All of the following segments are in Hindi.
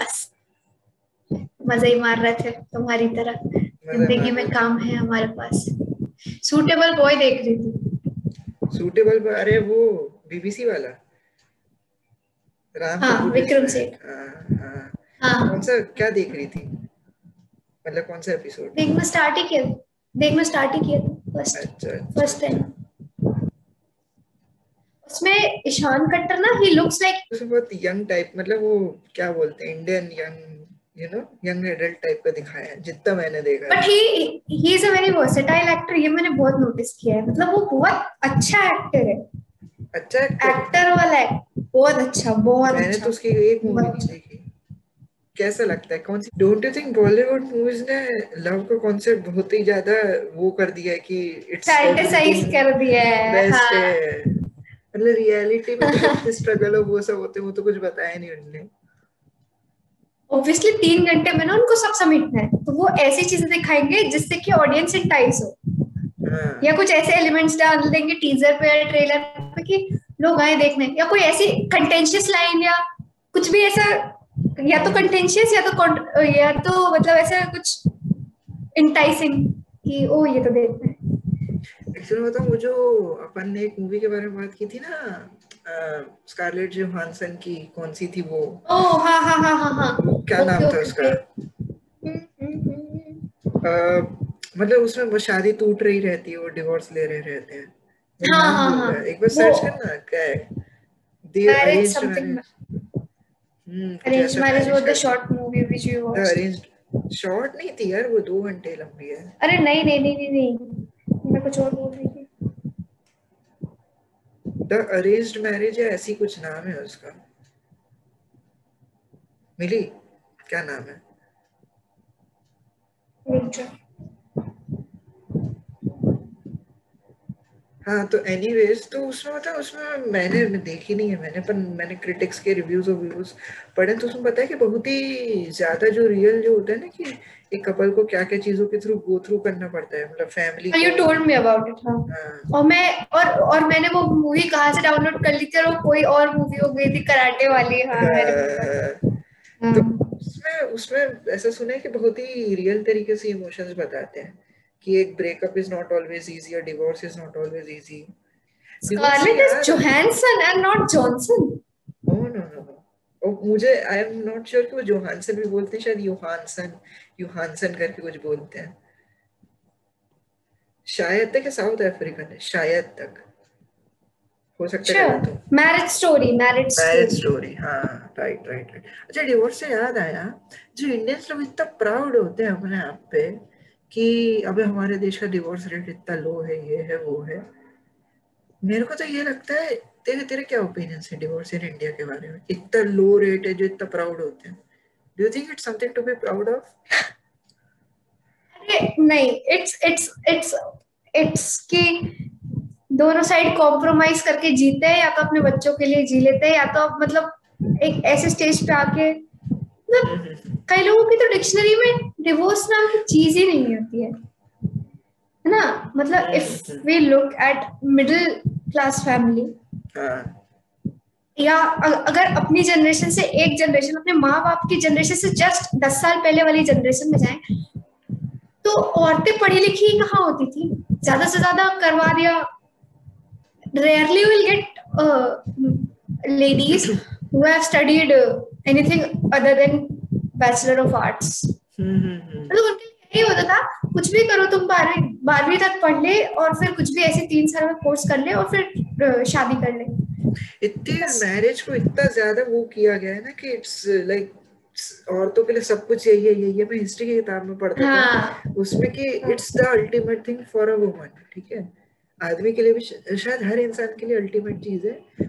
बस। मज़ा ही मार रहे थे तुम्हारी तरह। ज़िंदगी में काम है हमारे पास। सूटेबल बॉय देख रही थी। सूटेबल अरे वो बीबीसी वाला। राम हाँ विक्रम सेठ। हाँ, हाँ। हाँ। कौन सा क्या देख रही थी? मतलब कौन सा एपिसोड देखना स्टार्ट ही किया देखना स्टार्ट ही किया फ़र्स्ट अच्छा फ़र्स्ट टाइम उसमें ईशान कट्टर ना ही लुक्स लाइक बहुत यंग टाइप मतलब वो क्या बोलते हैं Indian young you know young adult type का दिखाया है जितना मैंने देखा but he he is a very versatile actor ये मैंने बहुत नोटिस किया है। मतलब वो बहुत अच्छा एक्टर है। अच्छा एक्टर वाला है। बहुत अच्छा बहुत मैंने अच्छा। तो उसकी एक मूवी नहीं अच्छा। देखी। कैसा लगता है? कौन सी don't you think Bollywood movies ने लव का कॉन्सेप्ट बहुत ही ज़्यादा वो कर दिया है कि इट्स कर दिया है। बेस्ट हाँ. मतलब रियलिटी में कितने स्ट्रगल वो सब होते वो तो कुछ बताया नहीं उन्होंने ऑब्वियसली तीन घंटे में ना उनको सब समेटना है तो वो ऐसी चीज़ें दिखाएँगे जिससे कि ऑडियंस इंटाइज हो। हाँ. या कुछ ऐसे एलिमेंट्स डाल देंगे टीजर पे या ट्रेलर पे कि लोग आए देखने। या कोई ऐसी कंटेंशियस लाइन या कुछ भी ऐसा या तो कंटेंशियस या तो या तो मतलब ऐसा कुछ इंटाइसिंग कि ओ ये तो देखना है। एक्चुअली बताऊँ वो जो अपन ने एक मूवी के बारे में बात की थी ना स्कारलेट जोहानसन की कौन सी थी वो? ओ हाँ हाँ हाँ हाँ हाँ। क्या नाम था उसका? मतलब उसमें वो शादी टूट रही रहती है वो डिवोर्स ले रहे रहते हैं। हाँ हाँ हाँ। एक बार सर्च करना क्या है? Something arrange marriage was the short movie which you watched arrange short नहीं थी यार वो दो घंटे लंबी है। अरे नहीं नहीं नहीं नहीं। मैं कुछ और बोल रही थी द अरेंज्ड मैरिज है ऐसी कुछ नाम है उसका। मिली? क्या नाम है? हाँ तो एनीवेज तो उसमें मतलब उसमें मैंने देखी नहीं है मैंने पर मैंने क्रिटिक्स के रिव्यूज़ और व्यूज़ पढ़े तो उसमें पता है कि बहुत ही ज़्यादा जो रियल जो होता है ना कि एक कपल को क्या क्या चीज़ों के थ्रू गो थ्रू करना पड़ता है मतलब family you told me about it हाँ। और मैं और और मैंने वो मूवी कहाँ से डाउनलोड कर ली थी और कोई और मूवी हो गई थी कराटे वाली हाँ, हाँ। तो उसमें उसमें ऐसा सुना है कि बहुत ही रियल तरीके से इमोशंस बताते हैं कि एक breakup is not always easy और divorce is not always easy is Johansson and not Johnson. Oh no no no. मुझे आई एम नॉट श्योर कि वो जोहानसन भी बोलते हैं शायद योहानसन योहानसन करके कुछ बोलते हैं। शायद तक साउथ अफ्रीकन है शायद तक। हो सकता है तो marriage story marriage marriage story हाँ राइट राइट राइट अच्छा डिवोर्स से याद आया जो इंडियंस लोग इतना प्राउड होते हैं अपने आप पे कि अभी हमारे देश का डिवोर्स रेट इतना लो है ये है वो है। मेरे को तो ये लगता है तेरे तेरे क्या ओपिनियन है डिवोर्स इन इंडिया के बारे में? इतना लो रेट है जो इतना प्राउड होते हैं? Do you think it's something to be proud of अरे नहीं इट्स इट्स इट्स इट्स कि दोनों साइड कॉम्प्रोमाइज करके जीते हैं या तो अपने बच्चों के लिए जी लेते हैं या तो आप मतलब एक ऐसे स्टेज पे आके मतलब। कई लोगों की तो डिक्शनरी में डिवोर्स नाम की चीज़ ही नहीं होती है। है ना? मतलब if we look at middle class family या अगर अपनी जनरेशन से एक जनरेशन अपने माँ बाप की जनरेशन से जस्ट दस साल पहले वाली जनरेशन में जाए तो औरतें पढ़ी लिखी कहाँ होती थी? ज़्यादा से ज़्यादा करवा दिया। Rarely will get ladies who have studied uh, anything other than bachelor of arts मतलब उनके लिए यही होता था कुछ भी करो तुम बारहवीं बारहवीं तक पढ़ ले और फिर कुछ भी ऐसे तीन साल में कोर्स कर ले और फिर शादी कर ले। इतनी मैरिज को इतना ज़्यादा वो किया गया है ना कि इट्स लाइक औरतों के लिए सब कुछ यही है यही है। मैं हिस्ट्री की किताब में पढ़ता हाँ. था उसमें कि it's the ultimate thing for a woman ठीक है? आदमी के लिए भी शायद हर इंसान के लिए अल्टीमेट चीज़ है।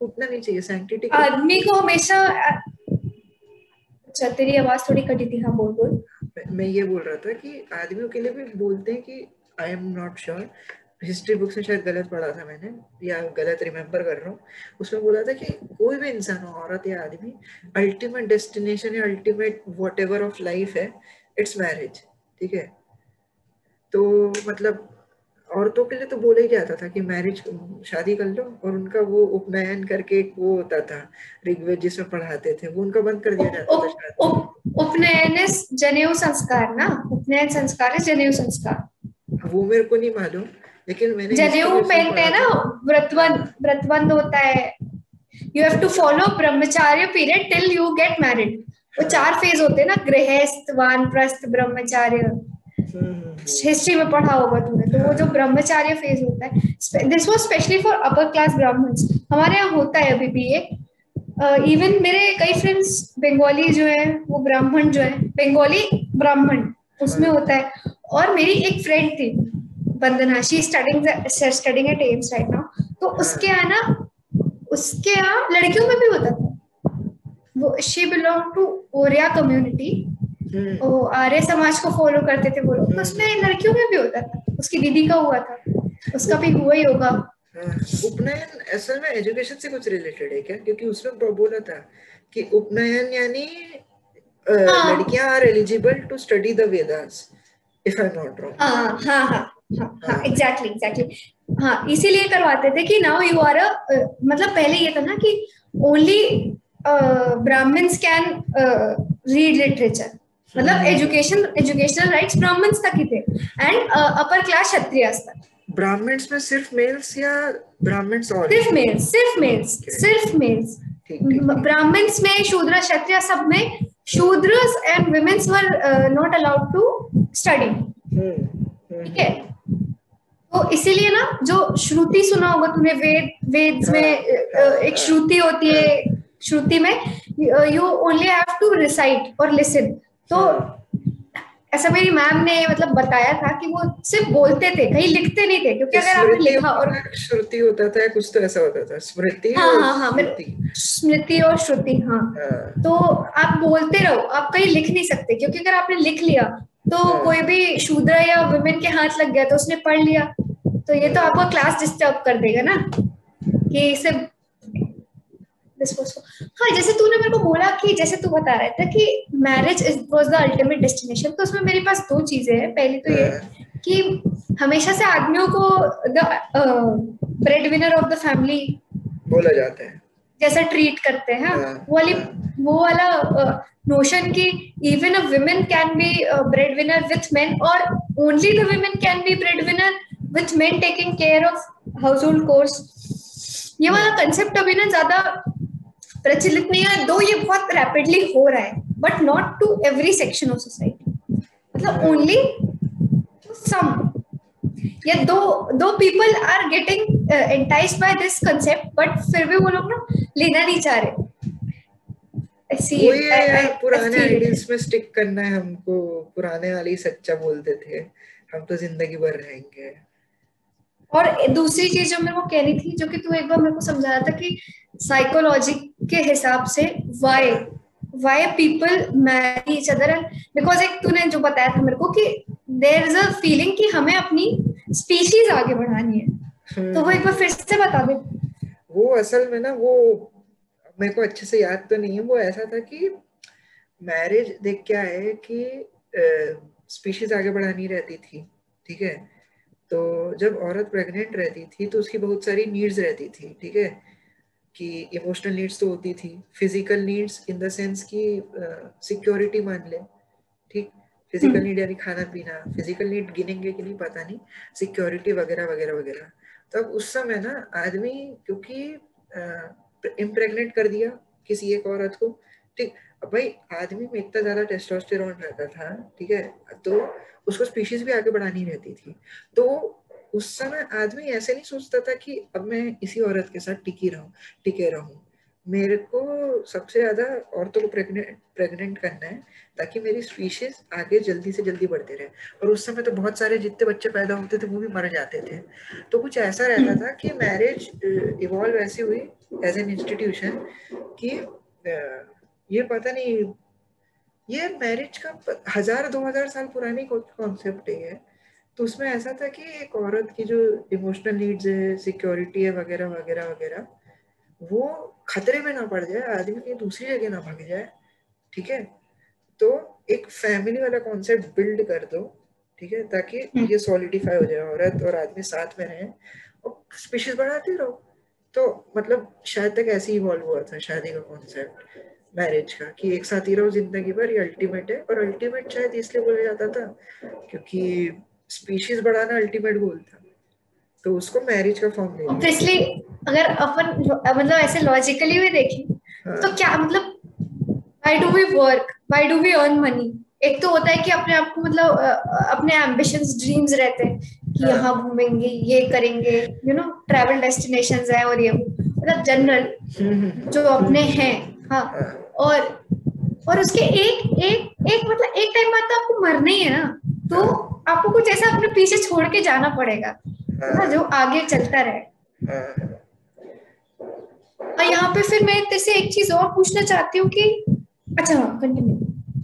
उतना नहीं चाहिए सैंक्टिटी आदमी को हमेशा अच्छा तेरी आवाज़ थोड़ी कटी थी। हाँ बोल बोल। मैं ये बोल रहा था कि आदमियों के लिए भी बोलते हैं कि I am not sure history books में शायद गलत पढ़ा था मैंने या गलत रिमेम्बर कर रहा हूँ। उसमें बोला था कि कोई भी इंसान हो औरत या आदमी अल्टीमेट डेस्टिनेशन या अल्टीमेट वॉट ऑफ़ लाइफ है इट्स मैरिज ठीक है? तो मतलब औरतों के लिए तो बोला ही जाता था कि मैरिज शादी कर लो और उनका वो उपनयन करके एक वो होता था ऋग्वेद जिसमें पढ़ाते थे वो उनका बंद कर दिया जाता था शादी। उपनयन जनेऊ संस्कार ना? उपनयन संस्कार है जनेऊ संस्कार? वो मेरे को नहीं मालूम। लेकिन मैंने जनेऊ पहनते हैं ना व्रतबंध व्रतबंध होता है। You have to follow brahmacharya period till you get married वो चार फ़ेज़ होते हैं ना गृहस्थ वानप्रस्थ ब्रह्मचार्य। हिस्ट्री में पढ़ा होगा तुमने तो वो जो ब्रह्मचार्य फ़ेज़ होता है this was specially for upper class Brahmins हमारे यहाँ होता है अभी भी ये। इवन uh, मेरे कई फ्रेंड्स बंगाली जो है वो ब्राह्मण जो है बंगाली ब्राह्मण उसमें होता है। और मेरी एक फ्रेंड थी Vandana she studying studying at AIIMS right now तो उसके यहाँ ना उसके यहाँ लड़कियों में भी होता था। वो she belong to Oriya community वो आर्य समाज को फॉलो करते थे वो लोग। तो उसमें लड़कियों में भी होता था। उसकी दीदी का हुआ था। उसका भी हुआ ही होगा। हाँ, उपनयन असल में एजुकेशन से कुछ रिलेटेड है क्या? क्योंकि उसमें बोला था कि उपनयन यानी हाँ, लड़कियाँ are eligible to study the Vedas if I am not wrong हाँ हाँ हाँ। एग्जैक्टली एग्जैक्टली हाँ इसीलिए करवाते थे कि नाउ यू आर अ मतलब पहले ये था ना कि only Brahmins can read literature मतलब एजुकेशन एजुकेशनल राइट्स ब्राह्मण्स तक ही थे। एंड अपर क्लास क्षत्रिय तक। ब्राह्मण्स में सिर्फ़ मेल्स या ब्राह्मण्स और? सिर्फ़ मेल्स सिर्फ़ मेल्स सिर्फ़ मेल्स ब्राह्मण्स में शूद्र क्षत्रिय सब में Shudras and womens were not allowed to study ठीक है? तो इसीलिए ना जो श्रुति सुना होगा तूने वेद वेद में एक श्रुति होती है श्रुति में you only have to recite और लिसन तो ऐसा मेरी मैम ने मतलब बताया था कि वो सिर्फ़ बोलते थे कहीं लिखते नहीं थे क्योंकि अगर आपने लिखा और श्रुति होता था कुछ तो ऐसा होता था स्मृति हाँ हाँ हाँ स्मृति और श्रुति हाँ।, हाँ। तो आप बोलते रहो आप कहीं लिख नहीं सकते क्योंकि अगर आपने लिख लिया तो हाँ। कोई भी शूद्र या वुमेन के हाथ लग गया तो उसने पढ़ लिया तो ये तो आपका क्लास डिस्टर्ब कर देगा ना कि सिर्फ़ हाँ जैसे तूने मेरे को बोला कि जैसे तू बता रहा था कि marriage is was the ultimate destination तो उसमें मेरे पास दो चीज़ें हैं पहली तो ये हाँ। कि हमेशा से आदमियों को the bread winner of the family बोला जाता है जैसा ट्रीट करते हैं हाँ, वो वाली हाँ। वो वाला नोशन की even a women can be bread winner with men और only the women can be bread winner with men taking care of house hold chores ये वाला कंसेप्ट अभी ना ज़्यादा प्रचलित नहीं है दो ये बहुत रैपिडली हो रहा है but not to every section of society मतलब ओनली टू सम या दो दो people are getting enticed by this concept but फिर भी वो लोग ना लेना नहीं चाह रहे। पुराने आइडियल्स में स्टिक करना है हमको। पुराने वाले सच्चा बोलते थे। हम तो ज़िंदगी भर रहेंगे। और दूसरी चीज़ जो मेरे को कहनी थी जो कि तू एक बार मेरे को समझा रहा था कि साइकोलॉजी के हिसाब से why why people marry each other and because एक तूने जो बताया था मेरे को कि देर इज़ अ फीलिंग कि हमें अपनी स्पीशीज आगे बढ़ानी है। तो वो एक बार फिर से बता दे। वो असल में ना वो मेरे को अच्छे से याद तो नहीं है वो ऐसा था कि मैरिज देख क्या है कि स्पीशीज आगे बढ़ानी रहती थी ठीक है? तो जब औरत प्रेग्नेंट रहती थी तो उसकी बहुत सारी नीड्स रहती थी ठीक है? कि इमोशनल नीड्स तो होती थी physical needs in the sense कि सिक्योरिटी मान ले ठीक? फ़िज़िकल नीड यानी खाना पीना फ़िज़िकल नीड गिनेंगे कि नहीं पता नहीं सिक्योरिटी वगैरह वगैरह वगैरह। तो अब उस समय ना आदमी, क्योंकि इम्प्रेगनेंट कर दिया किसी एक औरत को, ठीक, अब भाई आदमी में इतना ज़्यादा टेस्टोस्टेरोन रहता था, ठीक है तो उसको स्पीशीज भी आगे बढ़ानी रहती थी। तो उस समय आदमी ऐसे नहीं सोचता था कि अब मैं इसी औरत के साथ टिकी रहूँ, टिके रहूँ। मेरे को सबसे ज़्यादा औरतों को प्रेग्नेंट प्रेग्नेंट करना है, ताकि मेरी स्पीशीज आगे जल्दी से जल्दी बढ़ते रहे। और उस समय तो बहुत सारे जितने बच्चे पैदा होते थे, वो भी मर जाते थे। तो कुछ ऐसा रहता था कि मैरिज इवॉल्व ऐसी हुई एज एन इंस्टीट्यूशन कि ये पता नहीं, ये मैरिज का हज़ार, दो हज़ार साल पुरानी कॉन्सेप्ट है तो उसमें ऐसा था कि एक औरत की जो इमोशनल नीड्स है सिक्योरिटी है, वगैरह वगैरह वगैरह वो खतरे में ना पड़ जाए आदमी कहीं दूसरी जगह ना भाग जाए ठीक है? तो एक फैमिली वाला कॉन्सेप्ट बिल्ड कर दो ठीक है? ताकि ये सॉलिडिफाई हो जाए औरत और आदमी साथ में रहे और स्पीशीज बढ़ाते रहो। तो मतलब शायद तक ऐसे ही इवॉल्व हुआ था शादी का कॉन्सेप्ट मैरिज का कि एक साथ ही रहो ज़िंदगी भर ये अल्टीमेट है और अल्टीमेट शायद इसलिए बोला जाता था क्योंकि स्पीशीज बढ़ाना अल्टीमेट गोल था। तो उसको मैरिज का फॉर्म दे ऑब्वियसली अगर अपन मतलब ऐसे लॉजिकली भी देखें हाँ. तो क्या मतलब why do we work why do we earn money एक तो होता है कि अपने आप को मतलब अपने एम्बिशंस ड्रीम्स रहते हैं कि हाँ. यहाँ घूमेंगे ये करेंगे यू नो ट्रैवल डेस्टिनेशंस है और ये मतलब जनरल जो अपने हैं हाँ, हाँ। और और उसके एक एक एक मतलब एक टाइम बाद तो आपको मरना ही है ना। तो आपको कुछ ऐसा अपने पीछे छोड़ के जाना पड़ेगा। हाँ, जो आगे चलता रहे और यहाँ पे फिर मैं तेरे से एक चीज़ और पूछना चाहती हूँ कि अच्छा हाँ कंटिन्यू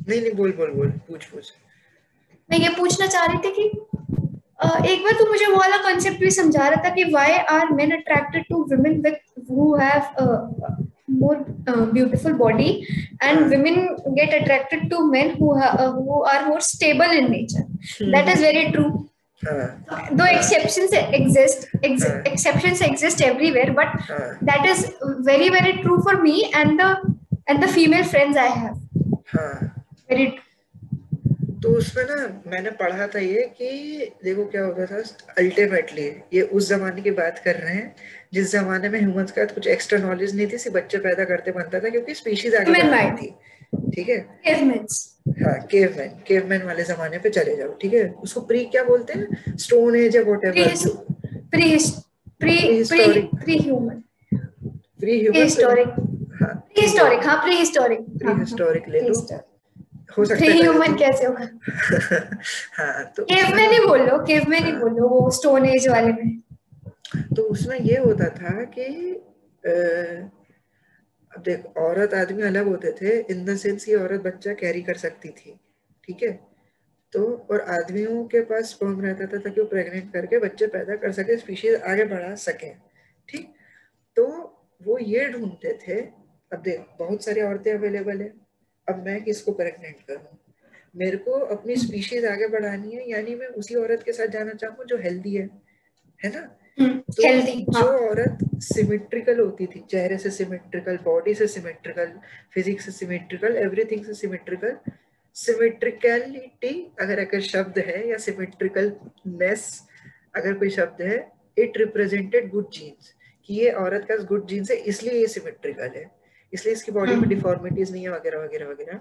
नहीं नहीं बोल बोल बोल पूछ पूछ मैं ये पूछना चाह रही थी कि एक बार तू मुझे वो वाला कॉन्सेप्ट भी समझा रहा था कि why are men attracted to women with who have more uh, beautiful body and uh. women get attracted to men who ha- uh, who are more stable in nature hmm. that is very true. Though exceptions exist ex- exceptions exist everywhere but that is very very true for me and the and the female friends i have very true तो उसमें ना मैंने पढ़ा था ये कि देखो क्या होता था अल्टीमेटली ये उस जमाने की बात कर रहे हैं जिस जमाने में ह्यूमंस का कुछ एक्स्ट्रा नॉलेज नहीं थी सिर्फ़ बच्चे पैदा करते बनता था क्योंकि स्पीशीज आगे थी ठीक है? हाँ केवमैन केवमैन वाले जमाने पे चले जाओ ठीक है? उसको प्री क्या बोलते हैं? स्टोन एज या whatever pre pre pre human pre human historic हाँ. प्री हिस्टोरिक हाँ प्री हिस्टोरिक प्री हिस्टोरिक ले लो. हो सकता है ह्यूमन कैसे होगा? हाँ तो केव में नहीं बोलो केव में नहीं बोलो वो स्टोन एज वाले में। तो उसमें ये होता था कि अब देख, औरत आदमी अलग होते थे इन द सेंस ये औरत बच्चा कैरी कर सकती थी, ठीक है? तो और आदमियों के पास स्पर्म रहता था ताकि वो प्रेग्नेंट करके बच्चे पैदा कर सके स्पीशीज आगे बढ़ा सके, ठीक? तो वो ये ढूंढते थे, अब देख, बहुत सारी औरतें अवेलेबल है, अब मैं किसको प्रेग्नेंट करूँ? मेरे को अपनी स्पीशीज आगे बढ़ानी है, यानी मैं उसी औरत के साथ जाना चाहूँ जो हेल्दी है है ना? तो जो हाँ। औरत सिमेट्रिकल होती थी चेहरे से सिमेट्रिकल बॉडी से सिमेट्रिकल फिजिक्स से सिमेट्रिकल एवरीथिंग से सिमेट्रिकल सिमेट्रिकलिटी अगर अगर शब्द है या सिमेट्रिकलनेस अगर कोई शब्द है इट रिप्रेजेंटेड गुड जीन्स कि ये औरत का गुड जीन्स है इसलिए ये सिमेट्रिकल है इसलिए इसकी बॉडी में डिफॉर्मिटीज नहीं है वगैरह वगैरह वगैरह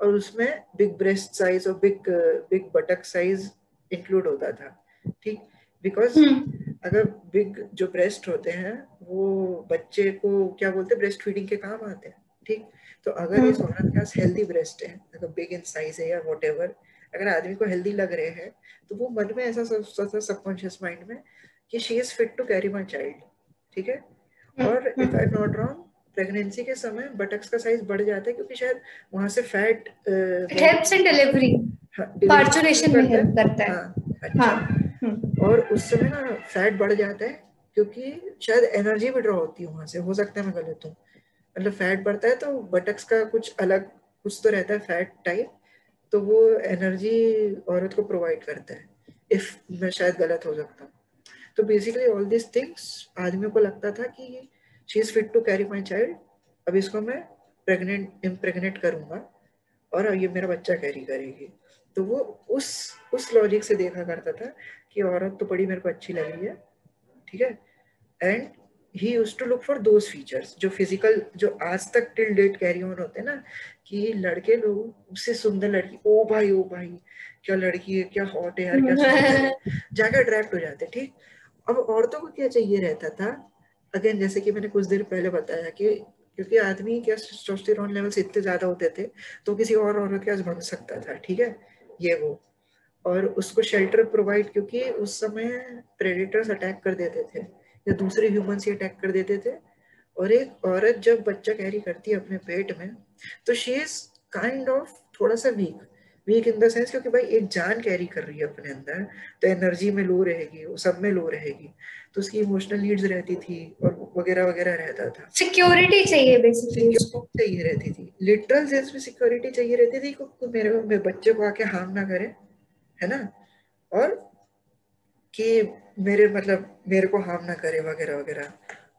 और उसमें बिग ब्रेस्ट साइज़ और big big buttock size include होता था ठीक बिकॉज़ हम्म। अगर बिग जो ब्रेस्ट होते हैं वो बच्चे को क्या बोलते हैं ब्रेस्ट फीडिंग के काम आते हैं ठीक? तो अगर इस हम्म। औरत के पास हेल्दी ब्रेस्ट है अगर बिग इन साइज़ है या वॉट अगर आदमी को हेल्दी लग रहे हैं तो वो मन में ऐसा सबकॉन्शियस माइंड में कि she is fit to carry my child ठीक है? हम्म, और if I not wrong pregnancy के समय बटक्स का साइज़ बढ़ जाता है क्योंकि शायद वहाँ से fat helps in delivery parturition में हेल्प करता है। हाँ, अच्छा। हाँ. और उस समय ना फैट बढ़ जाता है, क्योंकि शायद एनर्जी भी ड्रॉ होती है वहाँ से, हो सकता है मैं गलत हूँ। मतलब फैट बढ़ता है तो बटक्स का कुछ अलग, कुछ तो रहता है फैट टाइप तो वो एनर्जी औरत को प्रोवाइड करता है इफ़ मैं शायद गलत हो सकता हूँ। तो बेसिकली ऑल दिस थिंग्स आदमियों को लगता था कि she is fit to carry my child अब इसको मैं प्रेग्नेंट इम्प्रेग्नेट करूँगा, और ये मेरा बच्चा कैरी करेगी। तो वो उस उस लॉजिक से देखा करता था कि औरत तो बड़ी मेरे को अच्छी लग रही है ठीक है? And he use to look for those features जो फ़िज़िकल जो आज तक टिल डेट कैरी ऑन होते हैं ना कि लड़के लोग उससे सुंदर लड़की ओ भाई ओ भाई क्या लड़की है क्या हॉट है यार क्या जाके अट्रैक्ट हो जाते ठीक? अब औरतों को क्या चाहिए रहता था? अगेन जैसे कि मैंने कुछ देर पहले बताया कि क्योंकि आदमी के टेस्टोस्टेरोन लेवल्स इतने ज़्यादा होते थे तो किसी और औरत के पास भग सकता था ठीक है? ये वो। और उसको शेल्टर प्रोवाइड क्योंकि उस समय प्रेडेटर्स अटैक कर देते थे या दूसरे ह्यूमंस ही अटैक कर देते थे। और एक औरत जब बच्चा कैरी करती है अपने पेट में तो शी इज़ काइंड ऑफ़ थोड़ा सा weak weak in the sense क्योंकि भाई एक जान कैरी कर रही है अपने अंदर तो एनर्जी में लो रहेगी वो सब में लो रहेगी। तो उसकी इमोशनल नीड्स रहती थी और वगैरह वगैरह रहता था। सिक्योरिटी चाहिए बेसिकली चाहिए रहती थी। लिटरल सेंस में सिक्योरिटी चाहिए रहती थी को मेरे मेरे बच्चे को आके हार्म ना करे। है ना? और कि मेरे मतलब मेरे को हार्म ना करे वगैरह वगैरह।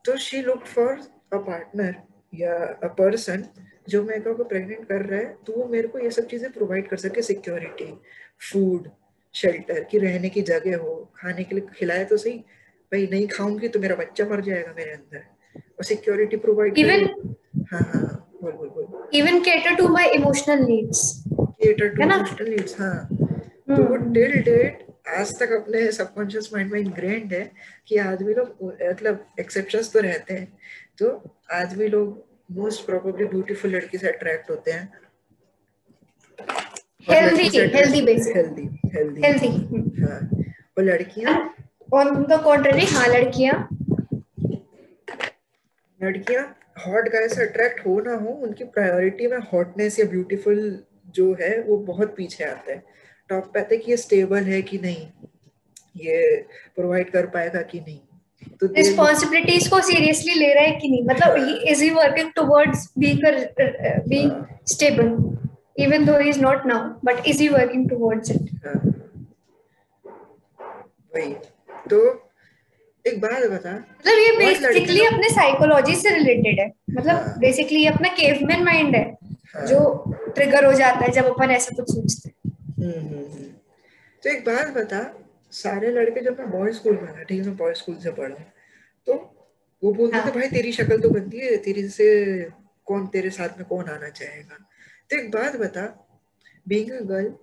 तो she look for a partner या अ पर्सन जो मेरे को प्रेग्नेंट कर रहा है तो वो मेरे को ये सब चीज़ें प्रोवाइड कर सके सिक्योरिटी फ़ूड शेल्टर की रहने की जगह हो खाने के लिए खिलाए तो सही भाई नहीं खाऊँगी तो मेरा बच्चा मर जाएगा मेरे अंदर। और सिक्योरिटी प्रोवाइड इवन हाँ हाँ बोल बोल बोल। Even cater to my emotional needs cater to emotional needs हाँ। तो वो टिल हम्म। डेट आज तक अपने सबकॉन्शियस माइंड में इनग्रेंड है कि आदमी लोग मतलब एक्सेप्शंस तो रहते हैं। तो आदमी लोग मोस्ट प्रोबेबली ब्यूटीफुल लड़की से अट्रैक्ट होते हैं। Healthy healthy healthy healthy healthy हाँ। और लड़कियाँ? ऑन द कॉन्ट्ररी हाँ लड़कियाँ। लड़कियाँ हॉट गाय से अट्रैक्ट हो ना हो उनकी प्रायोरिटी में हॉटनेस या ब्यूटीफुल जो है वो बहुत पीछे आता है। टॉप पे आते कि ये स्टेबल है कि नहीं? ये प्रोवाइड कर पाएगा कि नहीं? तो रिस्पॉन्सिबिलिटीज को सीरियसली ले रहा है कि नहीं? मतलब is he working towards being being stable even though he is not now but is he working towards it? वही। तो एक बात बता। मतलब ये बेसिकली अपने साइकोलॉजी से रिलेटेड है। मतलब बेसिकली हाँ। ये अपना केवमैन माइंड है हाँ. जो ट्रिगर हो जाता है जब अपन ऐसा कुछ सोचते हैं। तो एक बात बता सारे लड़के जब मैं बॉय स्कूल में था ठीक है मैं बॉय स्कूल से पढ़ा तो वो बोलते हाँ. थे भाई तेरी शक्ल तो बनती है तेरी से कौन तेरे साथ में कौन आना चाहेगा? तो एक बात बता बीइंग अ गर्ल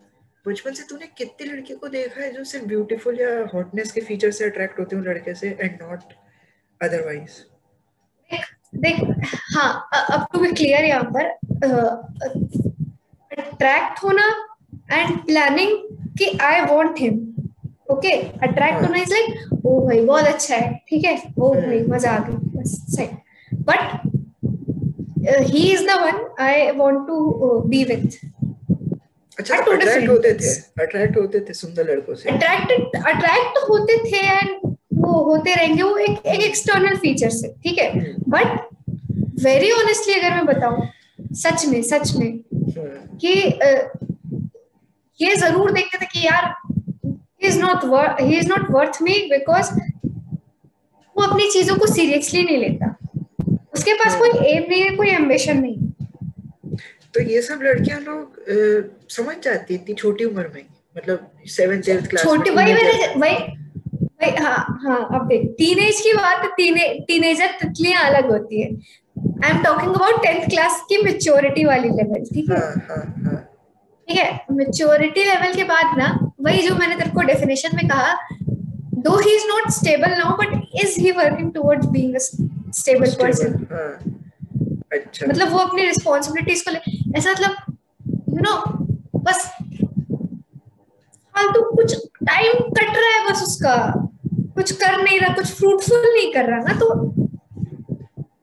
बचपन से तूने कितनी लड़कियों को देखा है जो सिर्फ़ ब्यूटीफुल या हॉटनेस के फीचर से अट्रैक्ट होते हैं लड़के से एंड नॉट अदरवाइज़ देख हाँ अब टू बी क्लियर यहाँ पर अट्रैक्ट होना एंड प्लानिंग कि I want him okay attract होना इज़ लाइक ओ भाई बहुत अच्छा है. ठीक है? ओ भाई मज़ा आ बस सही। But he is the one I want to be with अच्छा अट्रैक्ट होते थे। अट्रैक्ट होते थे सुंदर लड़कों से। अट्रैक्टेड अट्रैक्ट होते थे एंड वो होते रहेंगे वो एक एक एक्सटर्नल फीचर से ठीक है? बट वेरी ऑनेस्टली अगर मैं बताऊँ सच में सच में hmm. कि ये ज़रूर देखते थे कि यार he is not he is not worth me because वो अपनी चीज़ों को सीरियसली नहीं लेता। उसके पास कोई एम नहीं है कोई एम्बिशन नहीं। तो ये सब लड़कियाँ लोग समझ जाती इतनी छोटी उम्र में। मतलब सेवेंथ एट्थ क्लास छोटी वही मैंने वही वही हाँ हाँ अब देख टीनेज की बात टीने टीनेजर तितलियाँ अलग होती है। I am talking about tenth class की मेच्योरिटी वाली लेवल ठीक है? हाँ, हाँ, हाँ. ठीक है मेच्योरिटी लेवल के बाद ना वही जो मैंने तेरे को डेफिनेशन में कहा दो he is not stable now but is he working towards being a stable person अच्छा। मतलब वो अपनी रिस्पांसिबिलिटीज को ले ऐसा मतलब यू नो बस फालतू कुछ टाइम कट रहा है बस उसका। कुछ कर नहीं रहा कुछ फ्रूटफुल नहीं कर रहा ना तो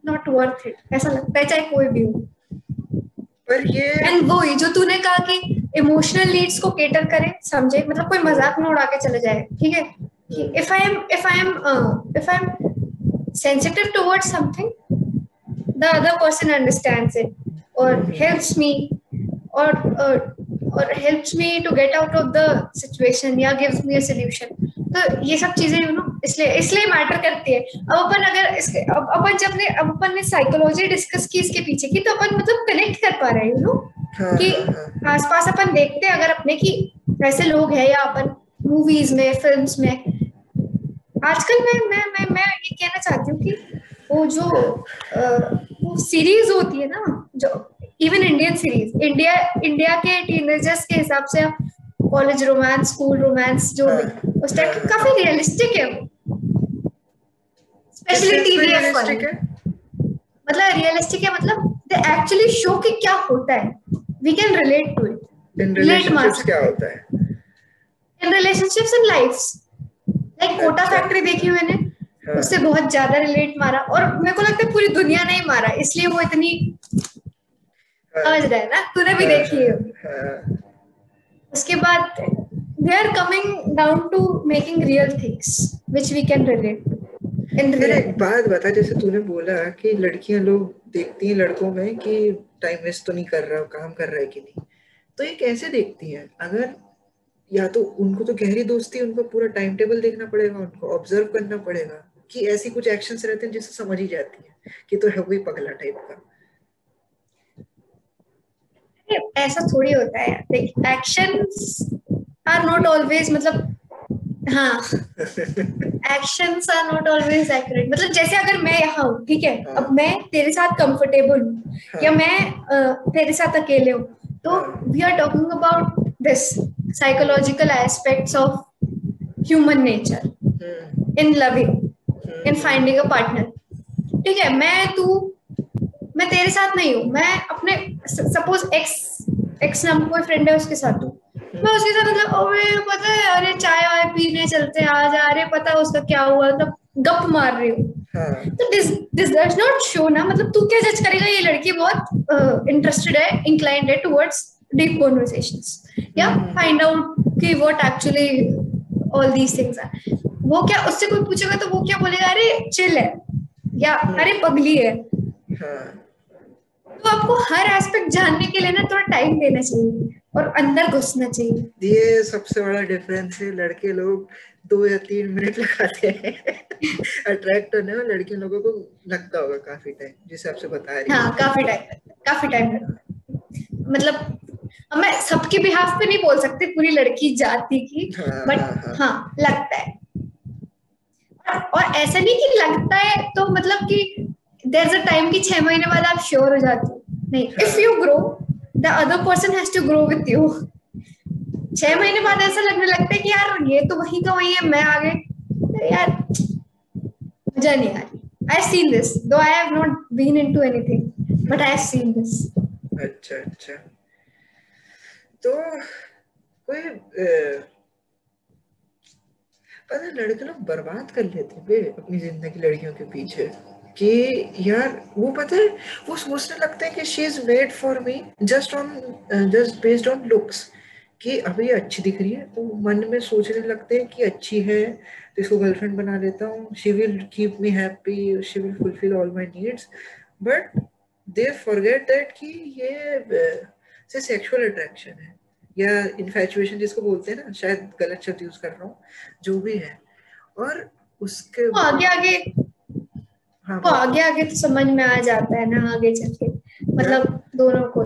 नॉट वर्थ इट ऐसा लगता है चाहे कोई भी हो। पर ये एंड वो ही जो तूने कहा कि इमोशनल नीड्स को केटर करे समझे? मतलब कोई मज़ाक में उड़ा के चले जाए ठीक है? कि if I am if I am if I am sensitive towards something the other person understands it और हेल्प्स मी और और helps me to get out of the situation या गिव्स मी अ सॉल्यूशन तो ये सब चीज़ें यू नो इसलिए इसलिए मैटर करती है अब अपन अगर इसके अब अपन जब ने अब अपन ने साइकोलॉजी डिस्कस की इसके पीछे की तो अपन मतलब कनेक्ट कर पा रहे हैं यू नो हाँ, कि हाँ, हाँ। आसपास अपन देखते हैं अगर अपने की ऐसे लोग हैं या अपन मूवीज़ में फिल्म्स में आजकल मैं मैं मैं मैं ये कहना चाहती हूँ कि वो जो आ, वो सीरीज़ होती है ना जो even Indian series India India के टीनेजर्स के हिसाब से आप कॉलेज रोमांस स्कूल रोमांस जो भी। हाँ। उस टाइप की काफ़ी रियलिस्टिक है स्पेशली टीवीएफ मतलब रियलिस्टिक है मतलब दे एक्चुअली शो कि क्या होता है। We can relate to it in relationships क्या होता है? In relationships in lifes like Kota factory देखी मैंने। हाँ. उससे बहुत ज़्यादा रिलेट मारा। और मेरे को लगता है पूरी दुनिया ने ही मारा। इसलिए वो इतनी हाँ। समझ रहा है ना? तूने भी देखी है। उसके बाद they are coming down to making real things which we can relate to. एक बात बता जैसे तूने बोला कि लड़कियाँ लोग देखती हैं लड़कों में कि टाइम वेस्ट तो नहीं कर रहा काम कर रहा है कि नहीं। तो ये कैसे देखती हैं? अगर या तो उनको तो गहरी दोस्ती उनको पूरा टाइम टेबल देखना पड़ेगा उनको ऑब्ज़र्व करना पड़ेगा कि ऐसी कुछ एक्शंस रहते हैं जिससे समझ ही जाती है कि तो है कोई पगला टाइप का। ऐसा थोड़ी होता है देख एक्शंस आर नॉट ऑलवेज मतलब हाँ. Actions are not always accurate मतलब जैसे अगर मैं यहाँ हूँ ठीक है? हाँ. अब मैं तेरे साथ कंफर्टेबल हूँ हाँ. या मैं तेरे साथ अकेले हूँ तो we are talking about this psychological aspects of human nature in loving in finding a partner ठीक है? मैं तू मैं तेरे साथ नहीं हूँ। मैं अपने सपोज़ एक्स एक्स नाम कोई फ्रेंड है उसके साथ हूँ। मैं उसके साथ मतलब अरे पता है अरे चाय वाय पीने चलते आ जा अरे पता है उसका क्या हुआ मतलब गप मार रही हूँ। हाँ. तो this this does not show ना मतलब तू क्या जज करेगा ये लड़की बहुत इंटरेस्टेड uh, है इंक्लाइंड है टुवर्ड्स डीप कॉन्वर्सेशंस या फाइंड आउट कि what actually all these things are वो क्या उससे कोई पूछेगा तो वो क्या बोलेगा अरे चिल है। या अरे पगली है। हाँ. तो आपको हर एस्पेक्ट जानने के लिए ना थोड़ा टाइम देना चाहिए और अंदर घुसना चाहिए। ये सबसे बड़ा डिफरेंस है लड़के लोग दो या तीन मिनट लगाते हैं। अट्रैक्ट होने में लड़के लोगों को लगता होगा काफ़ी टाइम जिसे आपसे बता रही हाँ। काफ़ी टाइम काफ़ी टाइम मतलब मैं सबके बिहाफ पे नहीं बोल सकती पूरी लड़की जाति की हाँ, बट हाँ, हाँ, हाँ लगता है। और ऐसा नहीं कि लगता है तो मतलब कि देर अ टाइम की छह महीने बाद आप श्योर हो जाते हो। नहीं if you grow the other person has to grow with you छह महीने बाद ऐसा लगने लगता है कि यार, ये तो वही का वही है, मैं आगे। तो यार, मज़ा नहीं आ रही। I seen this though I have not been into anything but I have seen this अच्छा अच्छा। तो कोई पता लड़के लोग बर्बाद कर लेते बे अपनी ज़िंदगी लड़कियों के पीछे। कि यार वो पता है वो सोचने लगते हैं कि she is made for me just on just based on looks कि अभी ये अच्छी दिख रही है। तो मन में सोचने लगते हैं कि अच्छी है तो इसको गर्लफ्रेंड बना लेता हूँ। She will keep me happy she will fulfil all my needs but they forget that कि ये से सेक्सुअल अट्रैक्शन है। या इन्फेचुएशन जिसको बोलते हैं ना शायद गलत शब्द यूज़ कर रहा हूँ जो भी है। और उसके आगे आगे। हाँ, तो आगे आगे तो समझ में आ जाता है ना आगे चल के। मतलब दोनों को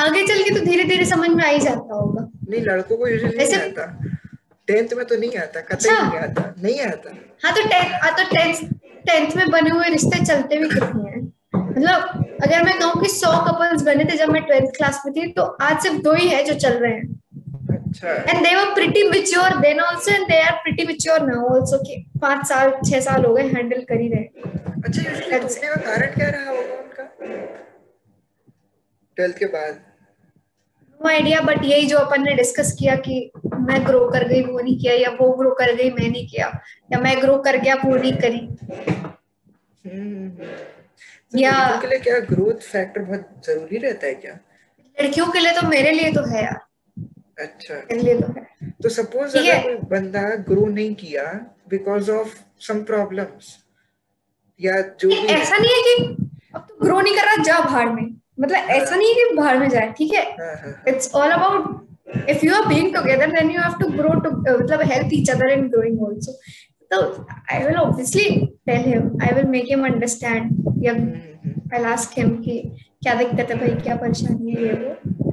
आगे चल के तो धीरे धीरे समझ में आ ही जाता होगा। नहीं लड़कों को यूजुअली नहीं आता। टेंथ में तो नहीं आता कतई अच्छा। नहीं आता नहीं आता। हाँ तो टेंथ हाँ तो टेंथ टेंथ में बने हुए रिश्ते चलते भी कितने हैं। मतलब अगर मैं कहूँ कि सौ कपल्स बने थे जब मैं ट्वेल्थ क्लास में थी तो आज सिर्फ़ दो ही है जो चल रहे हैं। And they were pretty mature then also and they are pretty mature now also कि पाँच साल छह साल हो गए हैंडल कर ही रहे अच्छा यूजुअली टूटने का कारण क्या रहा होगा उनका? ट्वेल्थ के बाद। नो आइडिया बट यही जो अपन ने डिस्कस किया कि मैं ग्रो कर गई वो नहीं किया या वो ग्रो कर गई मैं नहीं किया या मैं ग्रो कर गया वो नहीं करी। हम्म, तो या के लिए क्या ग्रोथ फैक्टर बहुत ज़रूरी रहता है क्या? लड़कियों के लिए तो मेरे लिए तो है यार। अच्छा। तो तो सपोज़ अगर कोई बंदा ग्रो नहीं किया बिकॉज़ ऑफ़ सम प्रॉब्लम्स या जो भी ऐसा नहीं है कि अब तो ग्रो नहीं कर रहा जा भाड़ में। मतलब हाँ. ऐसा नहीं है कि भाड़ में जाए ठीक है? It's all about if you are being together then you have to grow to मतलब help each other in growing also तो I will obviously tell him I will make him understand या आई विल आस्क हिम कि क्या दिक्कत है भाई क्या परेशानी है ये वो?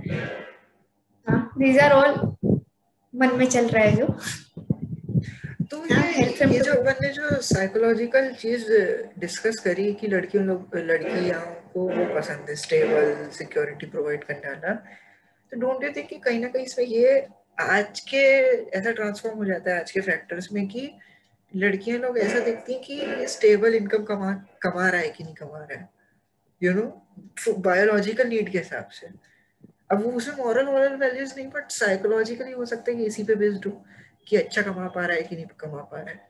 हाँ दीज आर ऑल मन में चल रहा है जो। तो ये ये जो अपन ने जो साइकोलॉजिकल चीज़ डिस्कस करी कि लड़कियों लोग लड़कियों को वो पसंद है स्टेबल सिक्योरिटी प्रोवाइड करने वाला तो डोंट यू थिंक कि कहीं ना कहीं इसमें ये आज के ऐसा ट्रांसफॉर्म हो जाता है आज के फैक्टर्स में कि लड़कियाँ लोग ऐसा देखती हैं कि ये स्टेबल इनकम कमा कमा रहा है कि नहीं कमा रहा है? यू नो बायोलॉजिकल नीड के हिसाब से। अब वो उसमें मॉरल मॉरल वैल्यूज़ नहीं बट साइकोलॉजिकली हो सकता है कि इसी पे बेस्ड हो। कि अच्छा कमा पा रहा है कि नहीं कमा पा रहा है।